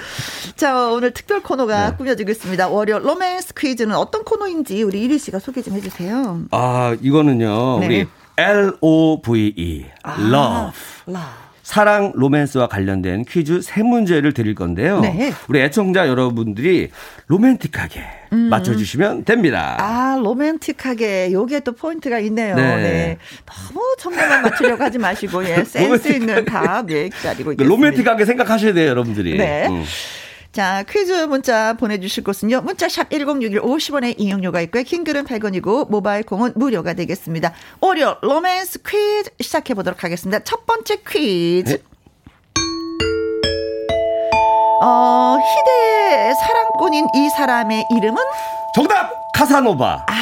자, 오늘 특별 코너가 네. 꾸며지고 있습니다. 월요 로맨스 퀴즈는 어떤 코너인지 우리 이리 씨가 소개 좀 해주세요. 아, 이거는요. 네. 우리 L-O-V-E. 아, Love. love. 사랑 로맨스와 관련된 퀴즈 세 문제를 드릴 건데요. 네. 우리 애청자 여러분들이 로맨틱하게 맞춰주시면 됩니다. 음. 아, 로맨틱하게 요게 또 포인트가 있네요. 네. 네. 너무 정답만 맞추려고 하지 마시고 예, <laughs> 센스 있는 답 예, 기다리고 그 있겠습니다. 로맨틱하게 생각하셔야 돼요, 여러분들이. 네. 음. 자, 퀴즈 문자 보내주실 곳은요. 문자샵 1061 50원의 이용료가 있고요. 킹글은 100원이고 모바일 콩은 무료가 되겠습니다. 오려 로맨스 퀴즈 시작해 보도록 하겠습니다. 첫 번째 퀴즈. 네. 어, 희대의 사랑꾼인 이 사람의 이름은? 정답 카사노바. 아,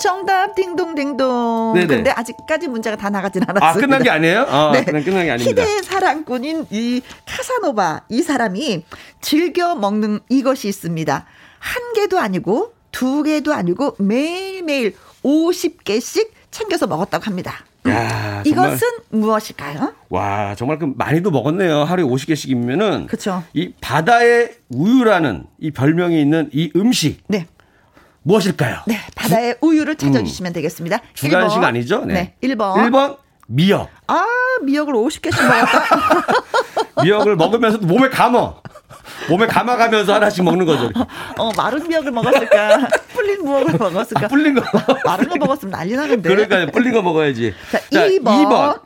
정답 딩동딩동. 네네. 근데 아직까지 문제가 다 나가진 않았습니다. 아 끝난 게 아니에요? 아, 네. 그냥 끝난 게 아닙니다. 희대의 사랑꾼인 이 카사노바 이 사람이 즐겨 먹는 이것이 있습니다. 한 개도 아니고 두 개도 아니고 매일매일 50개씩 챙겨서 먹었다고 합니다. 야, 이것은 무엇일까요? 와 정말 그 많이도 먹었네요. 하루에 50개씩이면은 그쵸. 이 바다의 우유라는 이 별명이 있는 이 음식 네. 무엇일까요? 네, 바다의 우유를 찾아주시면 되겠습니다. 음. 주간식 일 번. 아니죠? 네. 1번. 1번 미역. 아, 미역을 50개씩 먹었다. <laughs> 미역을 먹으면서 몸에 감어. 몸에 감아가면서 하나씩 먹는 거죠. 어, 마른 미역을 먹었을까? <laughs> 불린 무역을 먹었을까? 아, 불린 거. 마른 거 먹었으면 난리 나는데. 그러니까 불린 거 먹어야지. 자, 2번.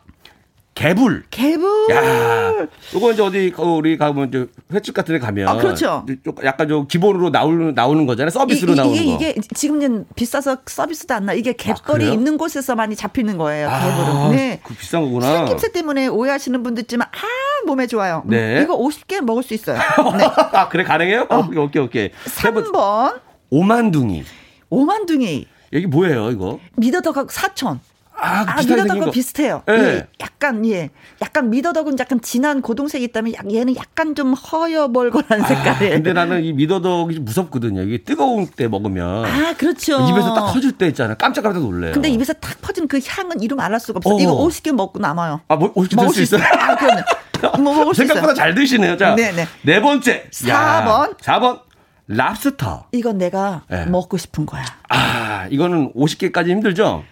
개불. 개불. 야, 요거 이제 어디 가- 우리 가면 이제 횟집 같은 데 가면 아, 그렇죠. 좀 약간 좀 기본으로 나오는 나오는 거잖아요. 서비스로 이, 이, 나오는 이게, 거. 이게 지금은 비싸서 서비스도 안 나. 이게 갯벌이 그래요? 있는 곳에서 많이 잡히는 거예요. 아, 개불은. 네. 그 비싼 거구나. 생김새 때문에 오해하시는 분도 있지만 아 몸에 좋아요. 음, 네. 이거 50개 먹을 수 있어요. <laughs> 네. 아, 그래 가능해요? 어. 오케이, 오케이, 오케이. 세 번, 3번 오만둥이. 오만둥이 여기 뭐예요, 이거? 미더덕하고 사촌. 아, 그 아, 거. 비슷해요. 예. 예. 약간, 예. 약간 미더덕은 약간 진한 고동색이 있다면 약- 얘는 약간 좀 허여멀건한 아, 색깔이에요. 근데 나는 이 미더덕이 좀 무섭거든요. 이게 뜨거운 때 먹으면 아, 그렇죠. 입에서 딱 터질 때 있잖아요. 깜짝깜짝 놀래요. 근데 입에서 탁 퍼진 그 향은 이름 알할 수가 없어. 어. 이거 50개 먹고 남아요. 아, 뭐, 오십 먹을 들수 수 있어요? 아, 그럼요. <laughs> 뭐 먹을 수 생각보다 있어요. 잘 드시네요. 자, 네네. 네 번째. 사 번. 4번. 랍스터. 이건 내가 네. 먹고 싶은 거야. 아, 이거는 50개까지 힘들죠?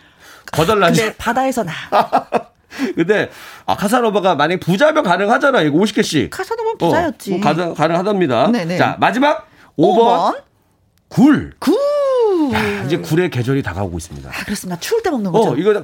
거덜나지. 근데 바다에서 나. <laughs> 근데 아 카사노바가 만약 부자면 가능하잖아. 이거 50개씩. 카사노바 부자였지. 어, 가능, 가능하답니다. 네네. 자, 마지막 5번, 굴. 구. 야, 이제 굴의 계절이 다가오고 있습니다. 아, 그렇습니다. 추울 때 먹는 거죠. 어, 이거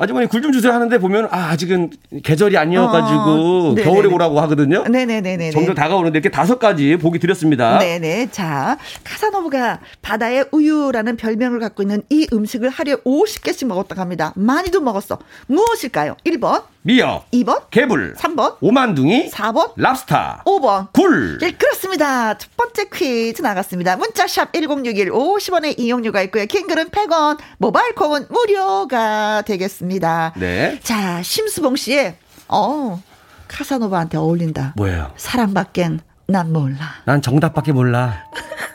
아주머니 굴 좀 주세요 하는데 보면 아, 아직은 계절이 아니어가지고 어, 네네네. 겨울에 오라고 하거든요. 네네네네. 점점 다가오는데 이렇게 다섯 가지 보기 드렸습니다. 네네. 자, 카사노브가 바다의 우유라는 별명을 갖고 있는 이 음식을 하루에 50개씩 먹었다고 합니다. 많이도 먹었어. 무엇일까요? 1번, 미역, 2번, 개불, 3번, 오만둥이, 4번, 랍스타, 5번. 굴. 네, 그렇습니다. 첫 번째 퀴즈 나갔습니다. 문자샵 1061 50원의 이용료가 있고요. 킹글은 100원, 모바일 콩은 무료가 되겠습니다. 네. 자, 심수봉 씨의 어 카사노바한테 어울린다. 뭐예요? 사랑밖엔 난 몰라. 난 정답밖에 몰라. <laughs>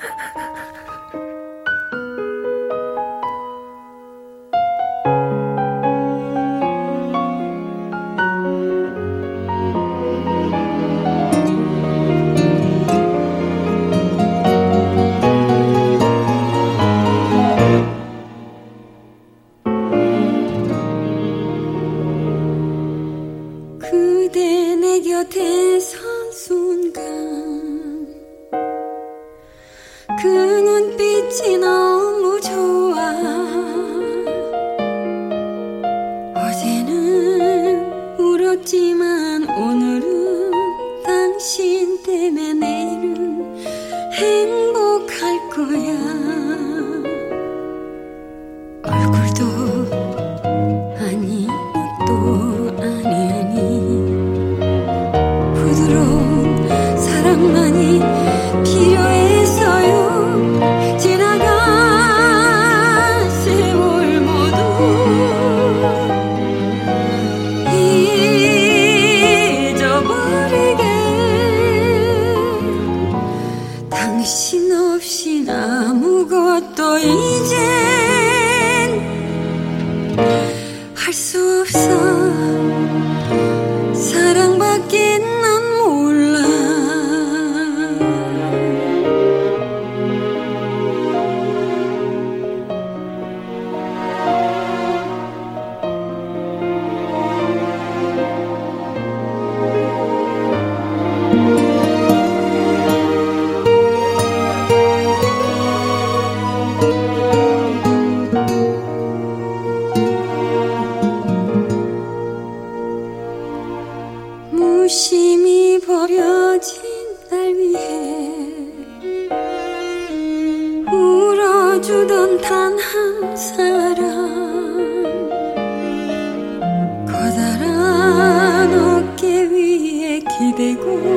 어깨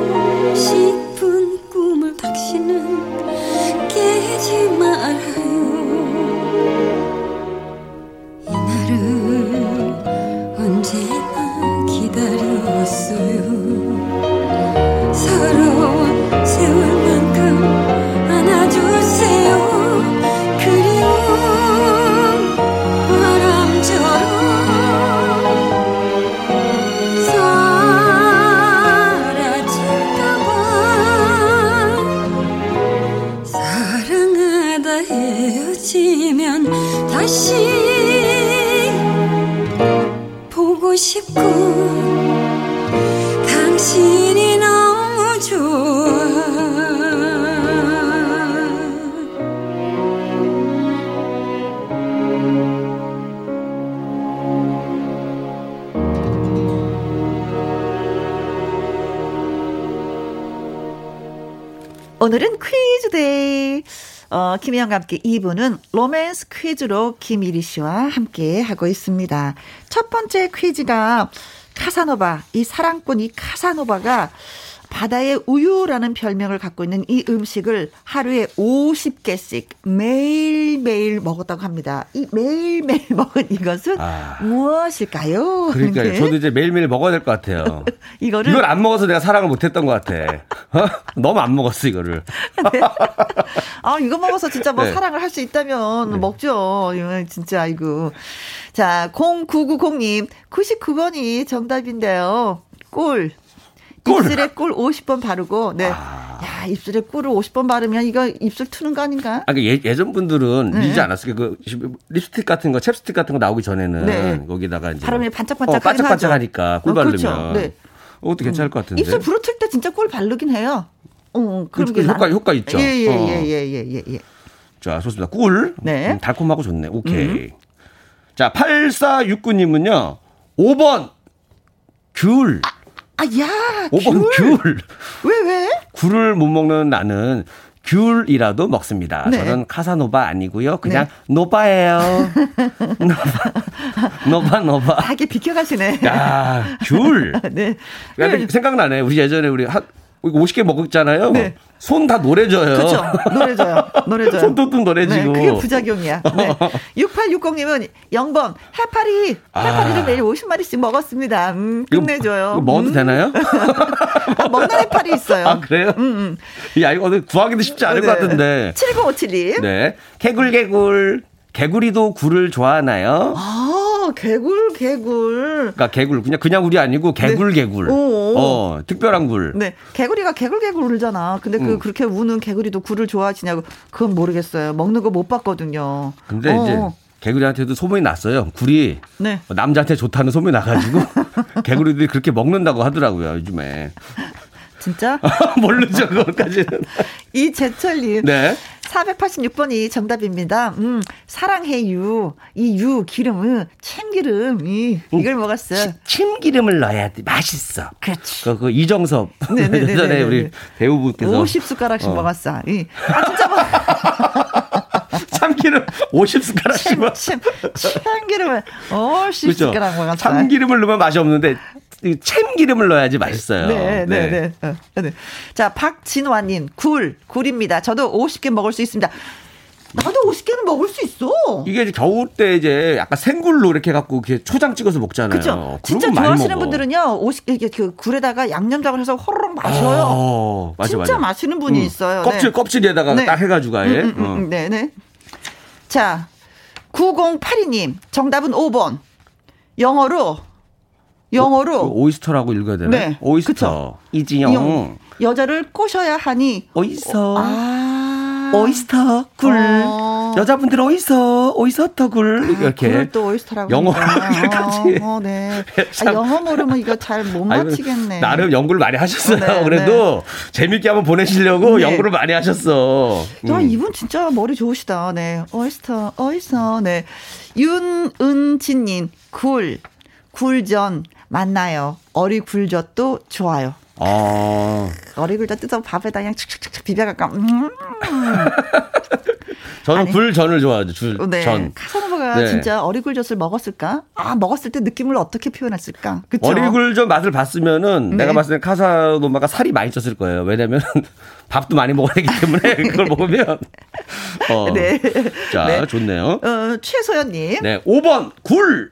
김혜영과 함께 2부는 로맨스 퀴즈로 김일희 씨와 함께 하고 있습니다. 첫 번째 퀴즈가 카사노바, 이 사랑꾼 이 카사노바가 바다의 우유라는 별명을 갖고 있는 이 음식을 하루에 50개씩 매일매일 먹었다고 합니다. 이 매일매일 <laughs> 먹은 이것은 아. 무엇일까요? 그러니까 이렇게. 저도 이제 매일매일 먹어야 될 것 같아요. <laughs> 이거를 이걸 안 먹어서 내가 사랑을 못 했던 것 같아. 어? 너무 안 먹었어 이거를. <laughs> 아, 이거 먹어서 진짜 뭐 네. 사랑을 할 수 있다면 먹죠. 이거 진짜, 이거. 자, 0990님, 99번이 정답인데요. 꿀. 꿀. 입술에 꿀 50번 바르고, 네. 야, 입술에 꿀을 50번 바르면 이거 입술 트는 거 아닌가? 아, 그 예, 예전 분들은 네. 밀지 않았어요. 그 립스틱 같은 거, 챕스틱 같은 거 나오기 전에는 네. 거기다가 이제 바르면 반짝반짝 어, 반짝반짝하니까 꿀 어, 바르면 그렇죠. 네. 그것도 괜찮을 것 같은데. 입술 부러뜨릴 때 진짜 꿀 바르긴 해요. 어, 그럼 그 효과- 효과 있죠. 예, 예, 어. 예, 예, 예, 예, 예. 자, 좋습니다. 꿀. 네. 음, 달콤하고 좋네. 오케이. 자, 8469님은요. 5번 귤. 아, 야, 5번 귤. 귤. 왜, 왜? 굴을 못 먹는 나는 귤이라도 먹습니다. 네. 저는 카사노바 아니고요. 그냥 노바예요. <laughs> 노바. 노바 노바. 하게 비켜가시네. 야, 귤. <laughs> 네. 근데 생각나네. 우리 예전에 우리 한 50개 먹었잖아요. 네. 손다 노래져요. 그렇죠. 노래져요. 노래져요. 손톱도 노래지고. 네, 그게 부작용이야. 네. 6860님은 0번 해파리. 해파리를 아. 매일 50마리씩 먹었습니다. 음, 이거 끝내줘요. 이거 먹어도 음. 되나요? 아, <laughs> 먹는 해파리 있어요. 아, 그래요? 야, 이거 구하기도 쉽지 않을 것 같은데. 7957님. 네. 개굴, 개굴. 개구리도 굴을 좋아하나요? 아, 개굴, 개굴. 그러니까 개굴. 그냥, 그냥 굴이 아니고 개굴, 개굴. 네. 오. 어, 특별한 굴. 네. 개구리가 개굴 개굴 울잖아. 근데 그, 음. 그렇게 우는 개구리도 굴을 좋아하시냐고. 그건 모르겠어요. 먹는 거 못 봤거든요. 근데 어, 이제 개구리한테도 소문이 났어요. 굴이 네. 남자한테 좋다는 소문이 나가지고 <laughs> 개구리들이 그렇게 먹는다고 하더라고요, 요즘에. 진짜? <laughs> 모르죠, 그것까지는. 이재철님. 네. 486번이 정답입니다. 음, 사랑해유. 이 유, 기름은 참기름 이. 이걸 먹었어요. 참기름을 넣어야 돼. 맛있어. 그렇지. 그, 그 이정섭. <laughs> 네네네네네. 예전에 우리 배우분께서. 50숟가락씩 어. 먹었어. 이. 아, 진짜 뭐. <laughs> 참기름 50숟가락씩 먹 참, 참기름을 50숟가락 그렇죠. 먹었어. 참기름을 넣으면 맛이 없는데 이 참기름을 넣어야지 맛있어요. 네, 네, 네. 어, 네. 자, 박진화님, 굴, 굴입니다. 저도 50개 먹을 수 있습니다. 나도 50개는 먹을 수 있어. 이게 겨울 때 이제 약간 생굴로 이렇게 갖고 이렇게 초장 찍어서 먹잖아요. 그죠? 진짜 좋아하시는. 분들은요, 50, 이게 그 굴에다가 양념장을 해서 호로록 마셔요. 어, 맞아, 진짜 맞아. 마시는 분이 음, 있어요. 껍질 네. 껍질에다가 네. 딱 해가지고 아예. 음, 음, 음, 어. 네 네. 자, 9082님, 정답은 5번. 영어로, 영어로. 그 oyster라고 읽어야 되나? 네, oyster. 그쵸. 이지영. 영- 여자를 꼬셔야 하니. 오이서. 아. oyster 굴. 어. 여자분들 오이서 oyster 굴 이렇게. 그걸 또 oyster라고. 영어 하니까. 그렇게까지. 어, 어, 네. 참. 아, 영어 모르면 이거 잘 못 맞히겠네. 나름 연구를 많이 하셨어요. 네, 그래도 재밌게 한번 보내시려고 네. 연구를 많이 하셨어. 야, 음. 이분 진짜 머리 좋으시다. 네. 오이스터, 오이스터. 네. 윤은지님, 굴, 굴전 만나요. 어리굴젓도 좋아요. 아, 어리굴젓 뜯어 밥에다 그냥 칙칙칙 비벼갈까. 음. <laughs> 저는 아니. 굴전을 좋아하죠. 줄, 네. 전. 카사노바가 네. 진짜 어리굴젓을 먹었을까? 아, 먹었을 때 느낌을 어떻게 표현했을까? 그쵸? 어리굴전 맛을 봤으면은 네. 내가 봤을 때 카사노마가 살이 많이 쪘을 거예요. 왜냐면 <laughs> 밥도 많이 먹어야 되기 때문에 <laughs> 그걸 먹으면. 어. 네. 자, 네. 좋네요. 어, 최소연님. 네, 5번 굴.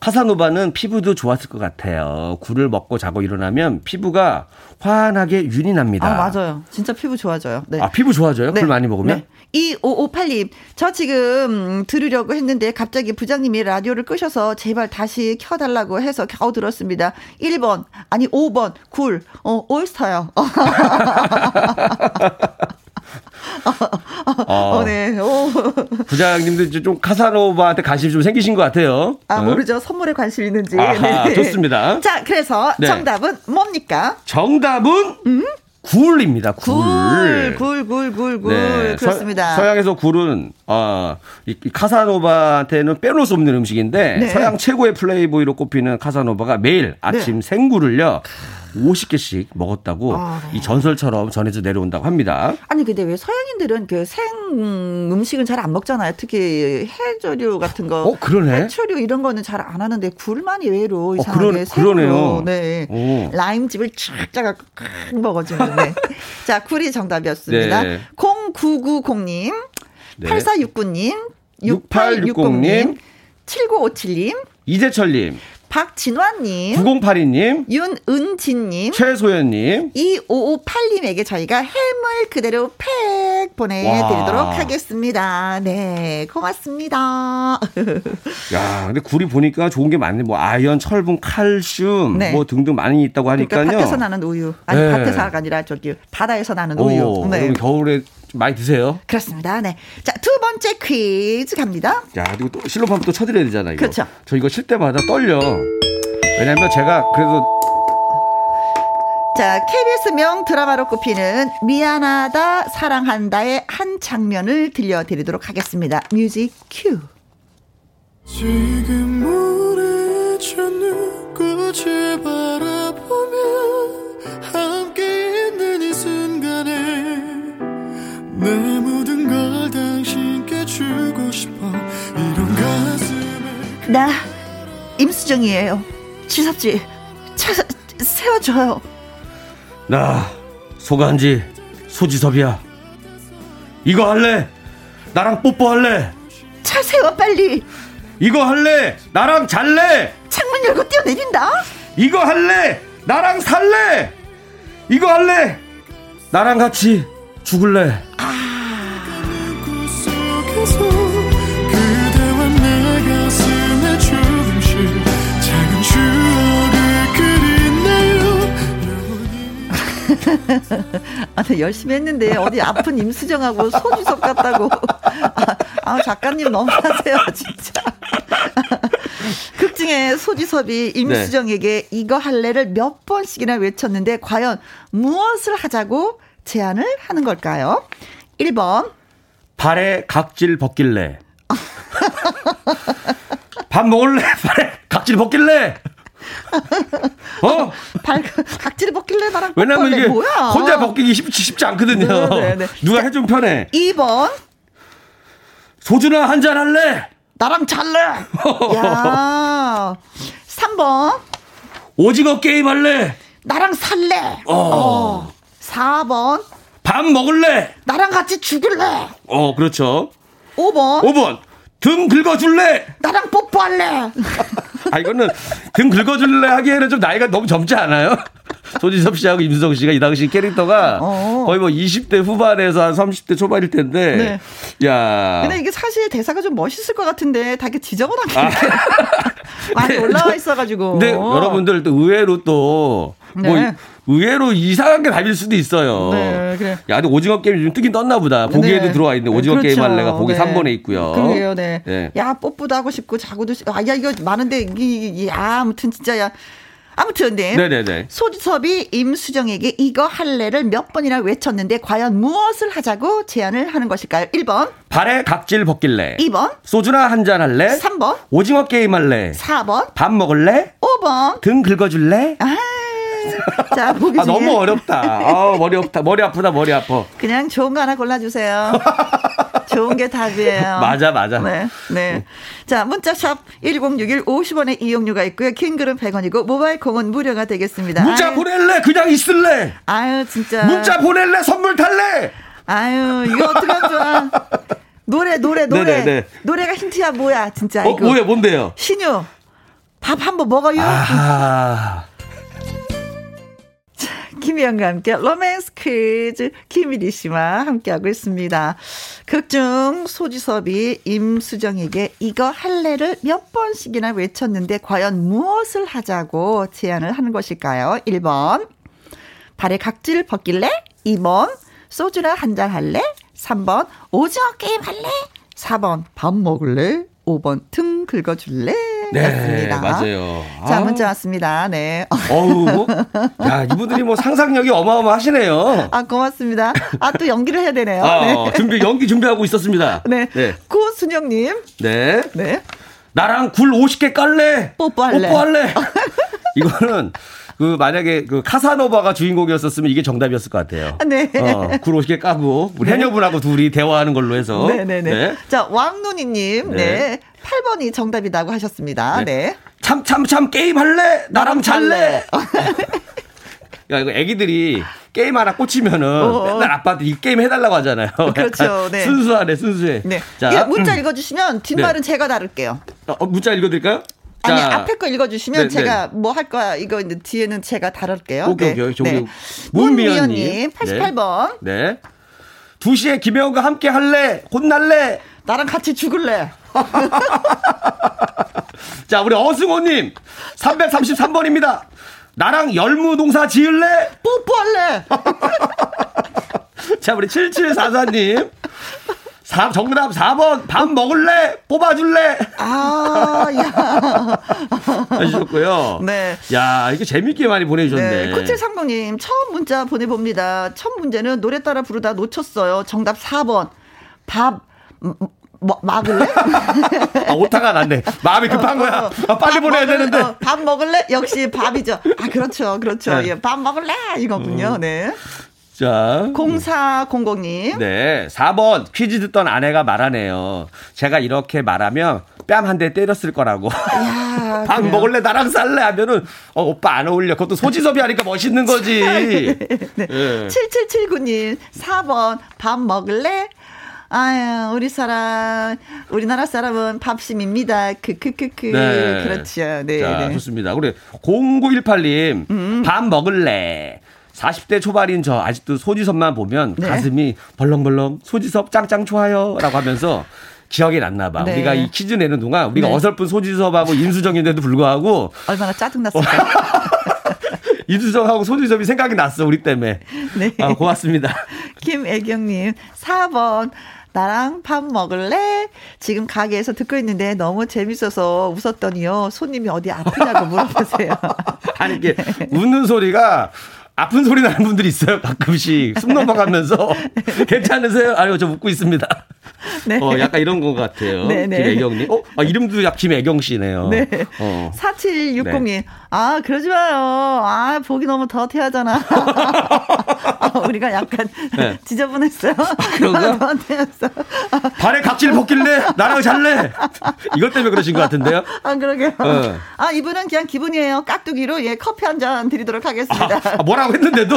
카사노바는 피부도 좋았을 것 같아요. 굴을 먹고 자고 일어나면 피부가 환하게 윤이 납니다. 아, 맞아요. 진짜 피부 좋아져요. 네. 아, 피부 좋아져요? 굴 많이 먹으면? 네. 2558님, 저 지금 들으려고 했는데 갑자기 부장님이 라디오를 끄셔서 제발 다시 켜달라고 해서 겨우 들었습니다. 1번, 아니 5번, 굴, 어, 올스타요. <laughs> 어, 네. 오. 부장님도 이제 좀 카사노바한테 관심이 좀 생기신 것 같아요. 아, 어? 모르죠. 선물에 관심 있는지. 네. 아하, 좋습니다. 자, 그래서 네. 정답은 뭡니까? 정답은 굴입니다. 굴. 굴, 굴, 굴, 굴, 굴. 네, 그렇습니다. 서, 양에서 굴은 어, 이, 이 카사노바한테는 빼놓을 수 없는 음식인데 네. 서양 최고의 플레이보이로 꼽히는 카사노바가 매일 아침 생굴을요 50개씩 먹었다고 아, 네. 이 전설처럼 전해져 내려온다고 합니다. 아니 근데 왜 서양인들은 그 생 음식은 잘 안 먹잖아요. 특히 해조류 같은 거. 어, 그러네. 해초류 이런 거는 잘 안 하는데 굴만 의외로 어, 생으로. 그러네요. 네. 오. 라임즙을 쫙 짜갖고 칵 먹어주는. 네. <laughs> 자, 굴이 정답이었습니다. 네. 0990님, 네. 8469님, 6860 6860님, 7957님, 이재철님, 박진환님, 9082님, 윤은진님, 최소연님, 2558님에게 저희가 해물 그대로 팩 보내드리도록 와. 하겠습니다. 네, 고맙습니다. <laughs> 야, 근데 굴이 보니까 좋은 게 많네. 뭐 아연, 철분, 칼슘, 네. 뭐 등등 많이 있다고 하니까요. 그러니까 밭에서 나는 우유. 아니, 네. 밭에서가 아니라 저기 바다에서 나는 오, 우유. 네. 겨울에 좀 많이 드세요. 그렇습니다. 네. 자, 두 번째 퀴즈 갑니다. 야, 그리고 또 실로팜 또 쳐드려야 되잖아, 이거. 그렇죠. 저 이거 칠 때마다 떨려. 왜냐면 제가 그래도 자, KBS명 드라마로 꼽히는 미안하다, 사랑한다의 한 장면을 들려드리도록 하겠습니다. 뮤직 큐. 지금 우리 찾는 꽃을 바라보 나, 임수정이에요. 지섭씨, 차, 세워줘요. 나 소간지 소지섭이야. 이거 할래? 나랑 뽀뽀할래? 차 세워, 빨리. 이거 할래? 나랑 잘래? 창문 열고 뛰어내린다. 이거 할래? 나랑 살래? 이거 할래? 나랑 같이 죽을래? 꿈 <laughs> 아, 네, 열심히 했는데 어디 아픈 임수정하고 소주섭 같다고. 아, 아, 작가님 너무하세요, 진짜. <laughs> 극 중에 소지섭이 임수정에게 이거 할래를 몇 번씩이나 외쳤는데 과연 무엇을 하자고 제안을 하는 걸까요? 1번 발에 각질 벗길래. <laughs> 밥 먹을래? 발에 각질 벗길래? <laughs> 어? 발 각질을 벗길래 나랑 왜냐면? 이게 뭐야? 혼자 벗기기 쉽지, 쉽지 않거든요. 네, 네, 네. 누가 해주면 편해. 2번 소주나 한잔 할래? 나랑 잘래. <laughs> 야. 3번 오징어 게임 할래? 나랑 살래. 어. 어. 4번 밥 먹을래? 나랑 같이 죽을래. 어, 그렇죠. 5번 5번. 등 긁어줄래? 나랑 뽀뽀할래. <laughs> 아, 이거는 등 긁어줄래 하기에는 좀 나이가 너무 젊지 않아요? <laughs> 조지섭 씨하고 임수정 씨가 이 당시 캐릭터가 어. 거의 뭐 20대 후반에서 한 30대 초반일 텐데. 야. 근데 이게 사실 대사가 좀 멋있을 것 같은데 다 이렇게 지저분하게 이렇게 <laughs> 많이 올라와 있어가지고. 근데 여러분들 또 의외로 또, 뭐, 네. 의외로 이상한 게 답일 수도 있어요. 네, 그래. 야, 근데 오징어 게임이 좀 뜨긴 떴나 보다. 보기에도 네. 들어와 있는데 오징어 그렇죠. 게임 할래가 보기 네. 3번에 있고요. 그러게요, 네. 네. 야, 뽀뽀도 하고 싶고, 자고도 싶고, 아, 야, 이거 많은데, 이, 이, 야, 아무튼 진짜, 야. 아무튼, 네. 네네네. 소지섭이 임수정에게 이거 할래를 몇 번이나 외쳤는데, 과연 무엇을 하자고 제안을 하는 것일까요? 1번, 발에 각질 벗길래. 2번, 소주나 한 잔 할래? 3번, 오징어 게임 할래? 4번, 밥 먹을래? 5번. 등 긁어줄래? 아, <laughs> 자, 보기 아, 중에. 너무 어렵다. 아, 머리 아프다. 머리 아프다. 머리 아파. 그냥 좋은 거 하나 골라 주세요. <laughs> 좋은 게 답이에요. 맞아, 맞아. 네, 네. 자, 문자샵 1061 50원의 이용료가 있고요. 킹글은 100원이고, 모바일 콩은 무료가 되겠습니다. 문자 아유, 보낼래? 그냥 있을래? 아유, 진짜. 문자 보낼래? 선물 탈래? 아유, 이거 어떡하면 좋아. 노래, 노래, 노래. 네네네. 노래가 힌트야, 뭐야, 진짜. 어, 이거. 뭐야, 뭔데요? 신유. 밥 한번 먹어요. 아, 김희영과 함께 로맨스 퀴즈 김일희 씨와 함께하고 있습니다. 극중 소지섭이 임수정에게 이거 할래를 몇 번씩이나 외쳤는데 과연 무엇을 하자고 제안을 하는 것일까요? 1번 발에 각질 벗길래? 2번 소주나 한 잔 할래? 3번 오징어 게임 할래? 4번 밥 먹을래? 5번 등 긁어줄래? 네, 였습니다. 맞아요. 자, 아. 문자 왔습니다. 네. 어우, 뭐, <laughs> 야, 이분들이 뭐 상상력이 어마어마하시네요. 아, 고맙습니다. 아, 또 연기를 해야 되네요. 아, 네. 어, 준비, 연기 준비하고 있었습니다. 네. 네. 고순영님. 네. 네. 나랑 굴 50개 깔래? 뽀뽀할래. 뽀뽀할래? <laughs> 이거는 그 만약에 그 카사노바가 주인공이었었으면 이게 정답이었을 것 같아요. 네. 어, 구로시게 까고 우리 해녀분하고 둘이 대화하는 걸로 해서. 네네네. 네. 자, 왕눈이님, 네. 네. 8번이 정답이라고 하셨습니다. 네. 참, 참, 참, 게임 할래? 나랑 잘래? <laughs> 야, 이거 애기들이 게임 하나 꽂히면은 어. 맨날 아빠한테 이 게임 해달라고 하잖아요. 그렇죠, 약간 네. 순수하네, 순수해. 네. 자, 예, 문자 음. 읽어주시면 뒷말은 제가 다룰게요. 어, 문자 읽어드릴까요? 아니, 자, 앞에 거 읽어주시면 네, 제가 뭐 할 거야. 이거 이제 뒤에는 제가 다룰게요. 오케이, 네. 오케이. 네. 문미연님. 문미연님, 88번. 네. 2시에 김혜원과 함께 할래? 혼날래? 나랑 같이 죽을래. <laughs> 자, 우리 어승호님. 333번입니다. 나랑 열무 농사 지을래? 뽀뽀할래. <laughs> 자, 우리 7744님. 사- 정답 4번. 밥 먹을래? 뽑아줄래? 아, 야. <laughs> 하셨고요. 네. 야, 이게 재밌게 많이 보내주셨네. 네. 9730님, 처음 문자 보내봅니다. 첫 문제는 노래 따라 부르다 놓쳤어요. 정답 4번. 밥, 음, 뭐, 막을래? 아, 오타가 났네. 마음이 급한 거야. 아, 빨리 밥 보내야 먹을- 되는데. 어, 밥 먹을래? 역시 밥이죠. 아, 그렇죠. 그렇죠. 네. 예, 밥 먹을래? 이거군요. 음. 네. 자. 0400님. 네. 4번. 퀴즈 듣던 아내가 말하네요. 제가 이렇게 말하면 뺨 한 대 때렸을 거라고. 야, <laughs> 밥 그래요. 먹을래? 나랑 살래? 하면은, 어, 오빠 안 어울려. 그것도 소지섭이 하니까 멋있는 거지. <laughs> 네. 예. 7779님, 4번, 밥 먹을래? 아유, 우리 사람, 우리나라 사람은 밥심입니다. 크크크크. 네. 그렇죠. 네. 자, 네. 좋습니다. 우리 0918님, 밥 먹을래? 40대 초반인 저 아직도 소지섭만 보면 네. 가슴이 벌렁벌렁 소지섭 짱짱 좋아요 라고 하면서 기억이 났나 봐. 네. 우리가 이 퀴즈 내는 동안 우리가 네. 어설픈 소지섭하고 인수정인데도 불구하고 얼마나 짜증났을까. <laughs> 인수정하고 소지섭이 생각이 났어 우리 때문에. 네. 아, 고맙습니다. <laughs> 김애경님, 4번. 나랑 밥 먹을래? 지금 가게에서 듣고 있는데 너무 재밌어서 웃었더니요. 손님이 어디 아프냐고 물어보세요. <laughs> 아니 이게 웃는 소리가 아픈 소리 나는 분들이 있어요 가끔씩 숨 넘어가면서 <laughs> 괜찮으세요? 아니요 저 웃고 있습니다. 네. 어 약간 이런 것 같아요. 네, 네. 김애경님. 어 아, 이름도 약 김애경 씨네요. 네. 어. 4760님. 네. 아, 그러지 마요. 아, 보기 너무 더티하잖아. 아, <laughs> 우리가 약간 네. 지저분했어요. 그런가? <laughs> 더티했어. 발에 각질 벗길래 나랑 잘래. 이것 때문에 그러신 것 같은데요. 아, 그러게요. 어. 아, 이분은 그냥 기분이에요. 깍두기로 예, 커피 한 잔 드리도록 하겠습니다. 아, 뭐라고 했는데도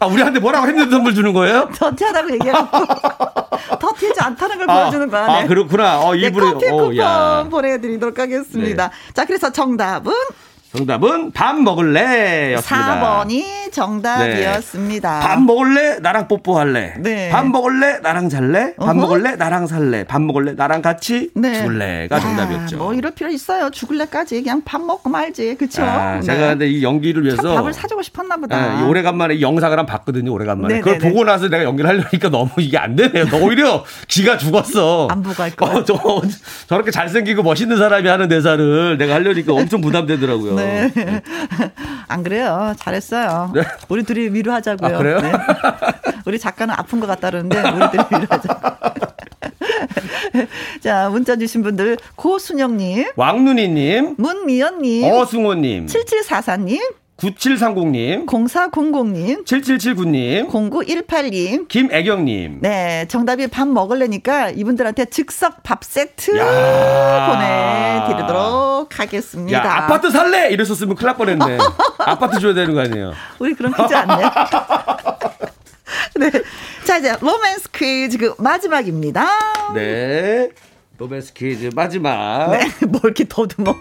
아 우리한테 뭐라고 했는데 선물 주는 거예요? 더티하다고 얘기하고 <laughs> 더티하지 않다는 걸 아, 보여주는 거야. 아, 그렇구나. 어, 네, 일부러- 커피 어, 쿠폰 야. 네. 보내드리도록 하겠습니다. 자, 그래서 정답은 정답은 밥 먹을래 였습니다. 4번이 정답이었습니다. 밥 먹을래? 나랑 뽀뽀할래? 네. 밥 먹을래? 나랑 잘래? 밥 어허. 먹을래? 나랑 살래? 밥 먹을래? 나랑 같이 네. 죽을래가 야, 정답이었죠. 뭐 이럴 필요 있어요. 죽을래까지 그냥 밥 먹고 말지. 그쵸? 아, 네. 제가 근데 이 연기를 위해서 참 밥을 사주고 싶었나 보다. 예, 이 오래간만에 이 영상을 한번 봤거든요. 오래간만에. 네, 그걸 네, 네. 보고 나서 내가 연기를 하려니까 너무 이게 안 되네요. 너 오히려 기가 죽었어. 안 보고 할 걸. 어, 저, 저렇게 잘생기고 멋있는 사람이 하는 대사를 내가 하려니까 엄청 부담되더라고요. 네. <laughs> 안 그래요. 잘했어요. 네. 우리 둘이 위로하자고요. 아, 그래요? 네. 우리 작가는 아픈 것 같다 그러는데 우리 둘이 위로하자고. <laughs> 자, 문자 주신 분들 고순영님, 왕눈이님, 문미연님, 어승호님, 7744님, 9730님, 0400님, 7779님, 0918님. 김애경님. 네, 정답이 밥 먹을래니까 이분들한테 즉석 밥 세트 야. 보내드리도록 하겠습니다. 야, 아파트 살래! 이랬었으면 큰일 날 뻔했네. <laughs> 아파트 줘야 되는 거 아니에요? 우리 그런 퀴즈 안 내. 네. 자, 이제 로맨스 퀴즈 그 마지막입니다. 네. 로맨스 퀴즈 마지막. 네, <laughs> 뭐 이렇게 더듬어.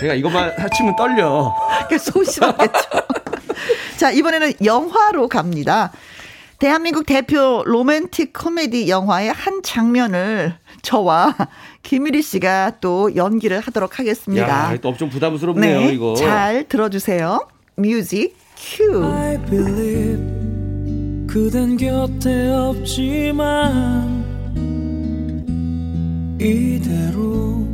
제가 이것만 하치면 떨려. 그 소심하겠죠. 자, 이번에는 영화로 갑니다. 대한민국 대표 로맨틱 코미디 영화의 한 장면을 저와 김일희 씨가 또 연기를 하도록 하겠습니다. 야, 또 엄청 부담스럽네요, 네, 이거. 잘 들어주세요. 뮤직 큐. I believe 그댄 곁에 없지만 이대로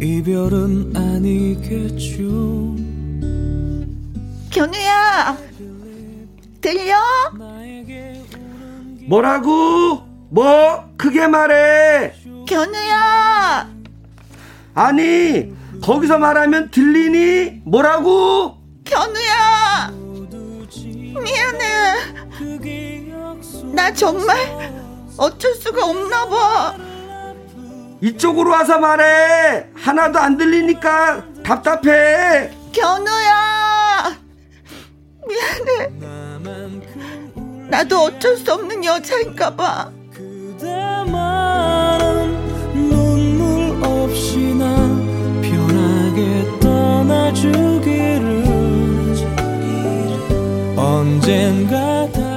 이별은 아니겠죠 견우야, 들려? 뭐라고? 뭐? 크게 말해. 견우야, 아니, 거기서 말하면 들리니? 뭐라고? 견우야 미안해 나 정말 어쩔 수가 없나 봐 이쪽으로 와서 말해. 하나도 안 들리니까 답답해. 견우야 미안해 나도 어쩔 수 없는 여자인가 봐 그대만은 눈물 없이 나 편하게 떠나주기를 언젠가 다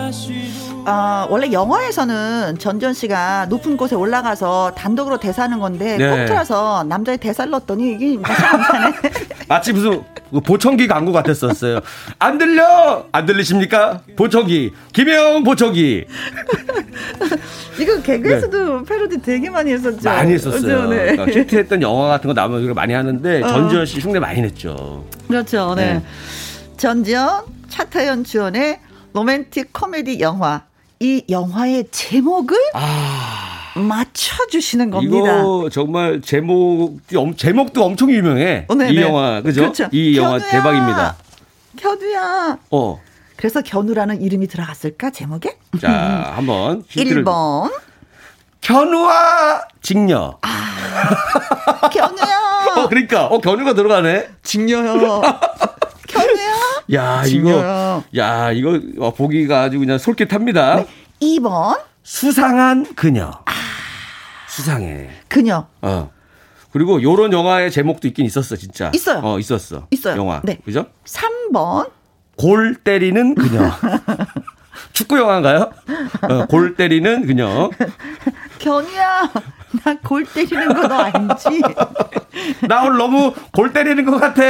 시 아, 원래 영화에서는 전지현 씨가 높은 곳에 올라가서 단독으로 대사하는 건데 네. 꼭 틀어서 남자의 대사를 넣었더니 이게 맛이 괜찮네. <laughs> 마치 무슨 그 보청기 광고 같았었어요. 안 들려? 안 들리십니까? 보청기. 김영 보청기. <laughs> 이거 개그에서도 패러디 되게 많이 했었죠. 많이 했었어요. 그죠? 네. 그러니까 히트했던 영화 같은 거 이걸 많이 하는데 어. 전지현 씨 흉내 많이 냈죠. 그렇죠. 네. 네. 전지현, 차태현 주연의 로맨틱 코미디 영화. 이 영화의 제목을 맞춰주시는 겁니다. 아. 이거 정말 제목이 엄- 제목도 엄청 유명해. 어, 네, 이 네. 영화 그죠? 그렇죠. 이 영화 견우야. 대박입니다. 견우야. 어. 그래서 견우라는 이름이 들어갔을까 제목에? 자, 한번 <laughs> 힌트를 1번 견우와 직녀. 견우야. <laughs> 어, 그러니까 어 견우가 들어가네. 직녀야. <laughs> 야. 이거 야, 이거 어, 보기가 아주 그냥 솔깃합니다. 2번 수상한 그녀. 수상해. 그녀. 어. 그리고 요런 영화의 제목도 있긴 있었어, 진짜. 있어요. 어, 있었어. 있어요. 영화. 네. 그죠? 3번 골 때리는 그녀. <laughs> 축구 영화인가요? 어, 골 때리는 그녀. 견우야. 나 골 때리는 거 너 알지? 나 오늘 너무 골 때리는 것 같아.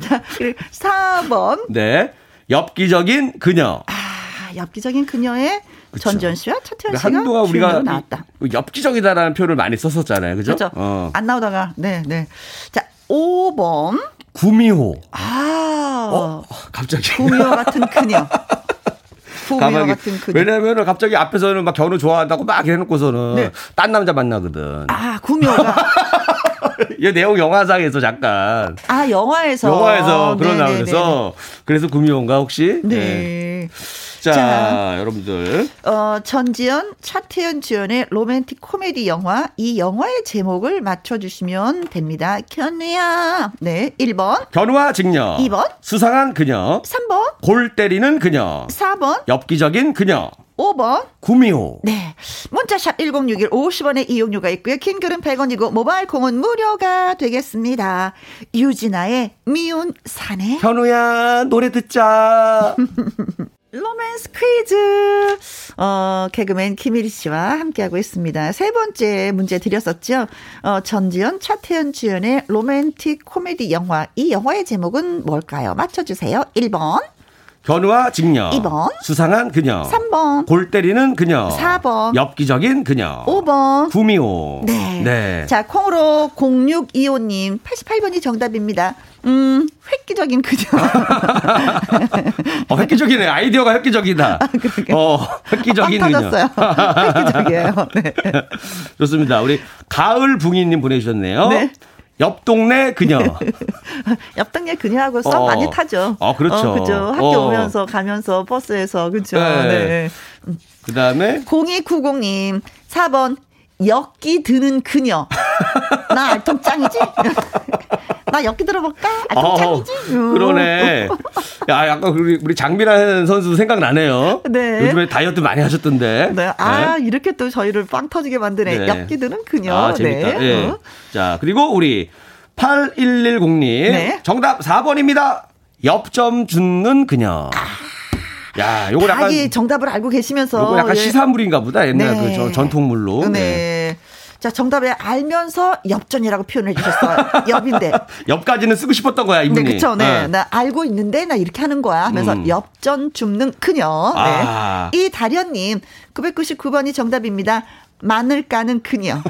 자, 그리고 4번 네. 엽기적인 그녀. 아, 엽기적인 그녀의 그쵸. 전지현 씨와 차태현 씨가 한동안 우리가 나왔다. 이- 엽기적이다라는 표현을 많이 썼었잖아요. 그죠? 그렇죠. 어. 안 나오다가 네, 네. 자, 5번. 구미호. 아. 어? 갑자기. 구미호 같은 그녀. <laughs> 가만히- 같은 그녀. 왜냐면은 갑자기 앞에서는 막 견우 좋아한다고 막 해놓고서는 네. 딴 남자 만나거든. 아, 구미호가 이 <laughs> 내용 영화상에서 잠깐 아, 영화에서 영화에서 그런 네네네네. 나오면서 그래서 구미호인가 혹시? 네. 자, 자. 여러분들 어, 전지현, 차태현 주연의 로맨틱 코미디 영화. 이 영화의 제목을 맞춰 주시면 됩니다. 견우야. 네. 1번, 견우와 직녀. 2번. 수상한 그녀. 3번, 골 때리는 그녀. 4번, 엽기적인 그녀. 5번. 구미호. 네. 문자샵 1061 50원의 이용료가 있고요. 긴 글은 100원이고 모바일 콩은 무료가 되겠습니다. 유진아의 미운 사내. 현우야 노래 듣자. <laughs> 로맨스 퀴즈. 어, 개그맨 김일희 씨와 함께하고 있습니다. 세 번째 문제 드렸었죠. 어, 전지현, 차태현 주연의 로맨틱 코미디 영화. 이 영화의 제목은 뭘까요? 맞춰주세요. 1번, 견우와 직녀. 2번. 수상한 그녀. 3번, 골 때리는 그녀. 4번. 엽기적인 그녀. 5번. 구미호. 네. 네. 자, 콩으로 0625님, 88번이 정답입니다. 음, 획기적인 그죠? <laughs> 어, 획기적이네. 아이디어가 획기적이다. 어, 획기적인 빵 그녀. 획기적이에요. 네. <laughs> 좋습니다. 우리 가을 붕이님 보내주셨네요. 네. 옆 동네 그녀. <laughs> 옆 동네 그녀하고 썸 어. 많이 타죠. 어, 그렇죠. 어, 그죠. 학교 어. 오면서 가면서 버스에서, 그죠. 네. 네. 그 다음에 0290님, 4번, 엮기 드는 그녀. 나 알통 짱이지? <laughs> 나 엮기 들어볼까? 알통 짱이지? 음. 그러네. 야, 약간 우리, 우리 장미란 선수 생각나네요. 네. 요즘에 다이어트 많이 하셨던데. 네. 아, 이렇게 또 저희를 빵 터지게 만드네. 네. 엮기 드는 그녀. 아, 재밌다. 네. 예. 어. 자, 그리고 우리 8110님. 네. 정답 4번입니다. 엽점 줍는 그녀. 야, 요거 약간. 아. 다 정답을 알고 계시면서. 요거 약간 예. 시사물인가 보다. 옛날 네. 그 저- 전통물로. 네. 자, 정답에 알면서 엽전이라고 표현해 주셨어요. <laughs> 엽인데. 옆까지는 쓰고 싶었던 거야, 네, 이분이. 그쵸. 네. 어. 나 알고 있는데, 나 이렇게 하는 거야. 하면서 음. 엽전 줍는 그녀. 아. 네. 이다련님, 999번이 정답입니다. 마늘 까는 그녀. <laughs>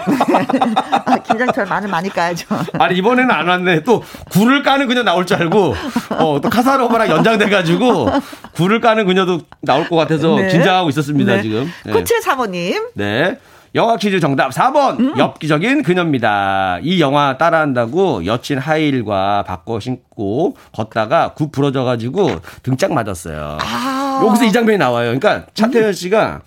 아, 김장철 마늘 많이 까야죠. 아니 이번에는 안 왔네. 또 굴을 까는 그녀 나올 줄 알고 어, 또 카사노바랑 연장돼가지고 굴을 까는 그녀도 나올 것 같아서 네. 긴장하고 있었습니다 네. 지금. 네. 코칠 사모님, 네. 영화 퀴즈 정답 4번 음. 엽기적인 그녀입니다. 이 영화 따라한다고 여친 하이힐과 바꿔 신고 걷다가 굽 부러져가지고 등짝 맞았어요. 아. 여기서 이 장면이 나와요. 그러니까 차태현 씨가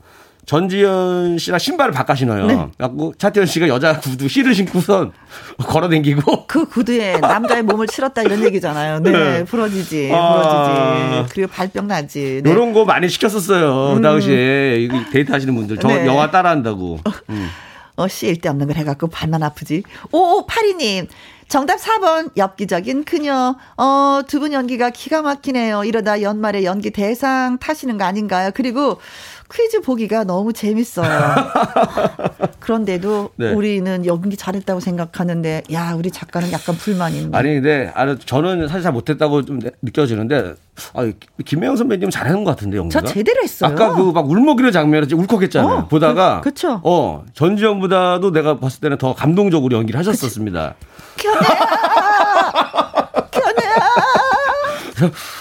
전지현 씨랑 신발을 바꿔 신어요. 네. 그래갖고 차태현 씨가 여자 구두 힐을 신고선 걸어 댕기고 <laughs> 그 구두에 남자의 몸을 치렀다 이런 얘기잖아요. 네, 네. 부러지지, 아. 부러지지. 그리고 발병 나지. 네. 이런 거 많이 시켰었어요. 그 당시에 이거 데이트 하시는 분들 저 네. 영화 따라 한다고. 음. 어, 씨 쓸데없는 걸 해갖고 발만 아프지. 오오파리님. 정답 4번 엽기적인 그녀. 어, 두 분 연기가 기가 막히네요. 이러다 연말에 연기 대상 타시는 거 아닌가요? 그리고 퀴즈 보기가 너무 재밌어요. <laughs> 그런데도 네. 우리는 연기 잘했다고 생각하는데, 야, 우리 작가는 약간 불만이 있네. 아니 근데 아니 저는 사실 잘 못했다고 좀 느껴지는데 아, 김혜영 선배님 잘하는 것 같은데 연기가. 저 제대로 했어요. 아까 그 막 울먹이는 장면을 진짜 울컥했잖아요. 어, 보다가 그- 그쵸. 어 전지현보다도 내가 봤을 때는 더 감동적으로 연기를 하셨었습니다.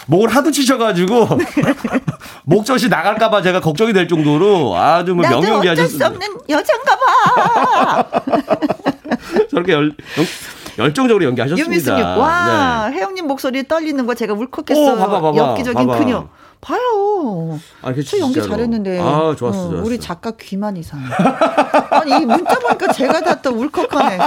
목을 하도 치셔가지고 목젖이 나갈까봐 제가 걱정이 될 정도로 아주 뭐 명연기 어쩔 수 하셨습니다. 없는 여잔가 봐. <laughs> 저렇게 열, 열- 열정적으로 연기하셨습니다. 윤미숙님, 와, 네. 혜영님 목소리 떨리는 거 제가 울컥했어요. 오, 봐봐, 봐봐, 엽기적인 봐봐. 그녀. 봐요. 아, 그 저 연기. 잘했는데. 아, 좋았어, 어, 좋았어. 우리 작가 귀만 이상해. <laughs> 아니, 이 문자 보니까 제가 다 또 울컥하네.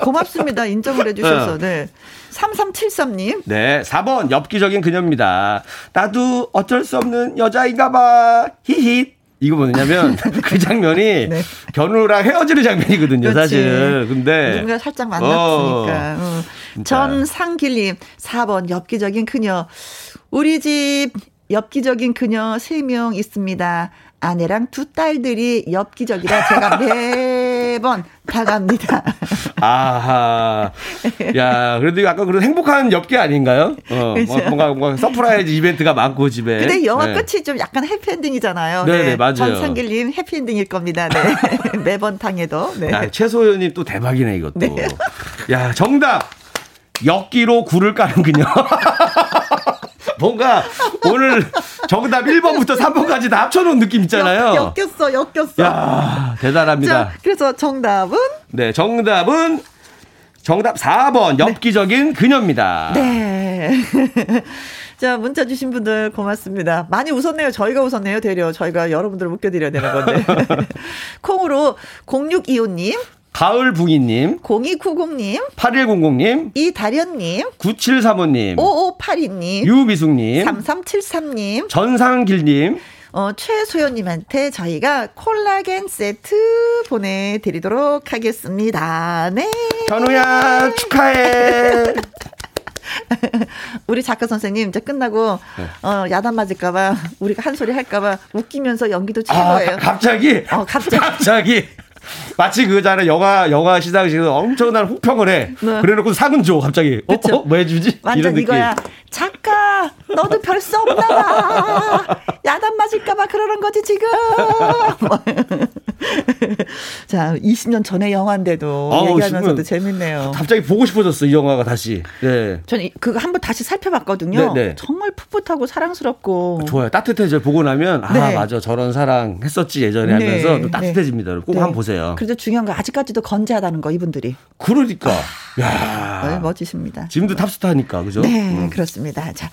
고맙습니다. 인정을 해주셔서. 네. 3373님. 네, 4번 엽기적인 그녀입니다. 나도 어쩔 수 없는 여자인가 봐. 히히. 이거 뭐냐면 <laughs> 그 장면이 네. 견우랑 헤어지는 장면이거든요, 그렇지. 사실은. 근데 누군가 살짝 만났으니까. 어. 진짜. 전상길님, 4번 엽기적인 그녀. 우리 집 엽기적인 그녀 3명 있습니다. 아내랑 두 딸들이 엽기적이라 제가 <laughs> 매번 다 갑니다. <laughs> 아하. 야, 그래도 약간 그런 행복한 엽기 아닌가요? 어, 그죠. 뭔가, 뭔가 surprise 이벤트가 많고 집에. 근데 영화 네. 끝이 좀 약간 해피엔딩이잖아요. 네, 네, 맞아요. 전상길님 해피엔딩일 겁니다. 네. <laughs> 매번 당해도. 네. 야, 최소연님 또 대박이네, 이것도. 네. 야, 정답! 엽기로 굴을 까는 그녀. 뭔가 오늘 정답 1번부터 3번까지 다 합쳐놓은 느낌 있잖아요. 역, 엮였어, 엮였어. 야 대단합니다. 자, 그래서 정답은 네, 정답은 정답 4번 엽기적인 그녀입니다. 네. <laughs> 자, 문자 주신 분들 고맙습니다. 많이 웃었네요. 저희가 웃었네요. 되려. 저희가 여러분들을 웃겨드려야 되는 건데. <laughs> <laughs> 콩으로 0625님, 가을붕이님, 0290님, 8100님, 이다련님, 9735님, 5582님, 유미숙님, 3373님, 전상길님, 어, 최소연님한테 저희가 콜라겐 세트 보내드리도록 하겠습니다. 네. 현우야 축하해. <laughs> 우리 작가 선생님 이제 끝나고 네. 어, 야단 맞을까봐 우리가 한 소리 할까봐 웃기면서 연기도 아, 최고예요. 가- 갑자기 어, 갑자기. 갑자기 마치 그잖아 영화 영화 시상식에서 엄청난 호평을 해. 네. 그래놓고 상은 줘 갑자기. 어? 어, 뭐 해주지? 완전 이런 느낌. 이거야. 작가, 너도 별수 없나 봐. 야단 맞을까봐 그러는 거지, 지금. <laughs> <laughs> 자, 20년 전의 영화인데도 아우, 얘기하면서도 재밌네요. 갑자기 보고 싶어졌어 이 영화가 다시. 네. 저는 이- 그거 한번 다시 살펴봤거든요. 네, 네. 정말 풋풋하고 사랑스럽고. 좋아요. 따뜻해져 보고 나면 아 네. 맞아 저런 사랑 했었지 예전에 네, 하면서 또 네. 따뜻해집니다. 꼭 네. 한번 보세요. 그래도 중요한 거 아직까지도 건재하다는 거 이분들이. 그러니까. 네, 야. 멋지십니다. 지금도 탑스타니까 그죠? 네, 음. 그렇습니다. 자.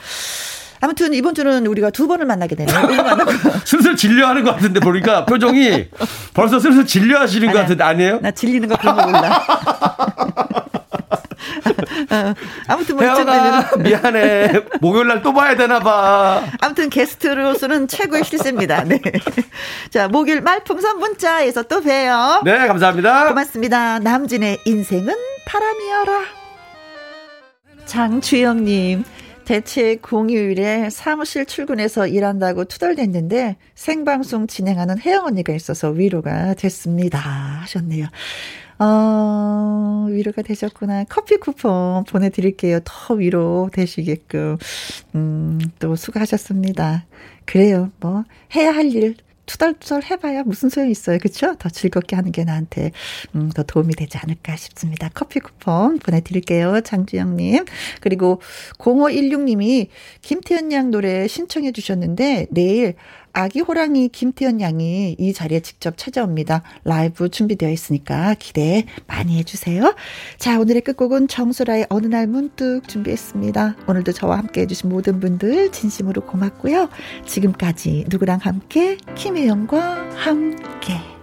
아무튼 이번 주는 우리가 두 번을 만나게 되네요. <laughs> 슬슬 진료하는 것 같은데 보니까 표정이 벌써 슬슬 진료하시는 것 아니야. 같은데 아니에요? 나 질리는 거 그런 거 몰라. 어, <laughs> 아무튼 뭐 되면 미안해 목요일 날 또 봐야 되나 봐. 아무튼 게스트로서는 최고의 실세입니다. 네. 자, 목요일 말풍선 문자에서 또 봬요. 네 감사합니다. 고맙습니다. 남진의 인생은 바람이어라. 장주영님, 대체 공휴일에 사무실 출근해서 일한다고 투덜댔는데 생방송 진행하는 혜영 언니가 있어서 위로가 됐습니다. 하셨네요. 어, 위로가 되셨구나. 커피 쿠폰 보내드릴게요. 더 위로 되시게끔. 음, 또 수고하셨습니다. 그래요. 뭐, 해야 할 일 투덜투덜 해봐야 무슨 소용이 있어요. 그쵸? 더 즐겁게 하는 게 나한테, 음, 더 도움이 되지 않을까 싶습니다. 커피 쿠폰 보내드릴게요. 장주영님. 그리고 0516님이 김태현 양 노래 신청해 주셨는데, 내일 아기 호랑이 김태현 양이 이 자리에 직접 찾아옵니다. 라이브 준비되어 있으니까 기대 많이 해주세요. 자, 오늘의 끝곡은 정수라의 어느 날 문득 준비했습니다. 오늘도 저와 함께 해주신 모든 분들 진심으로 고맙고요. 지금까지 누구랑 함께 김혜영과 함께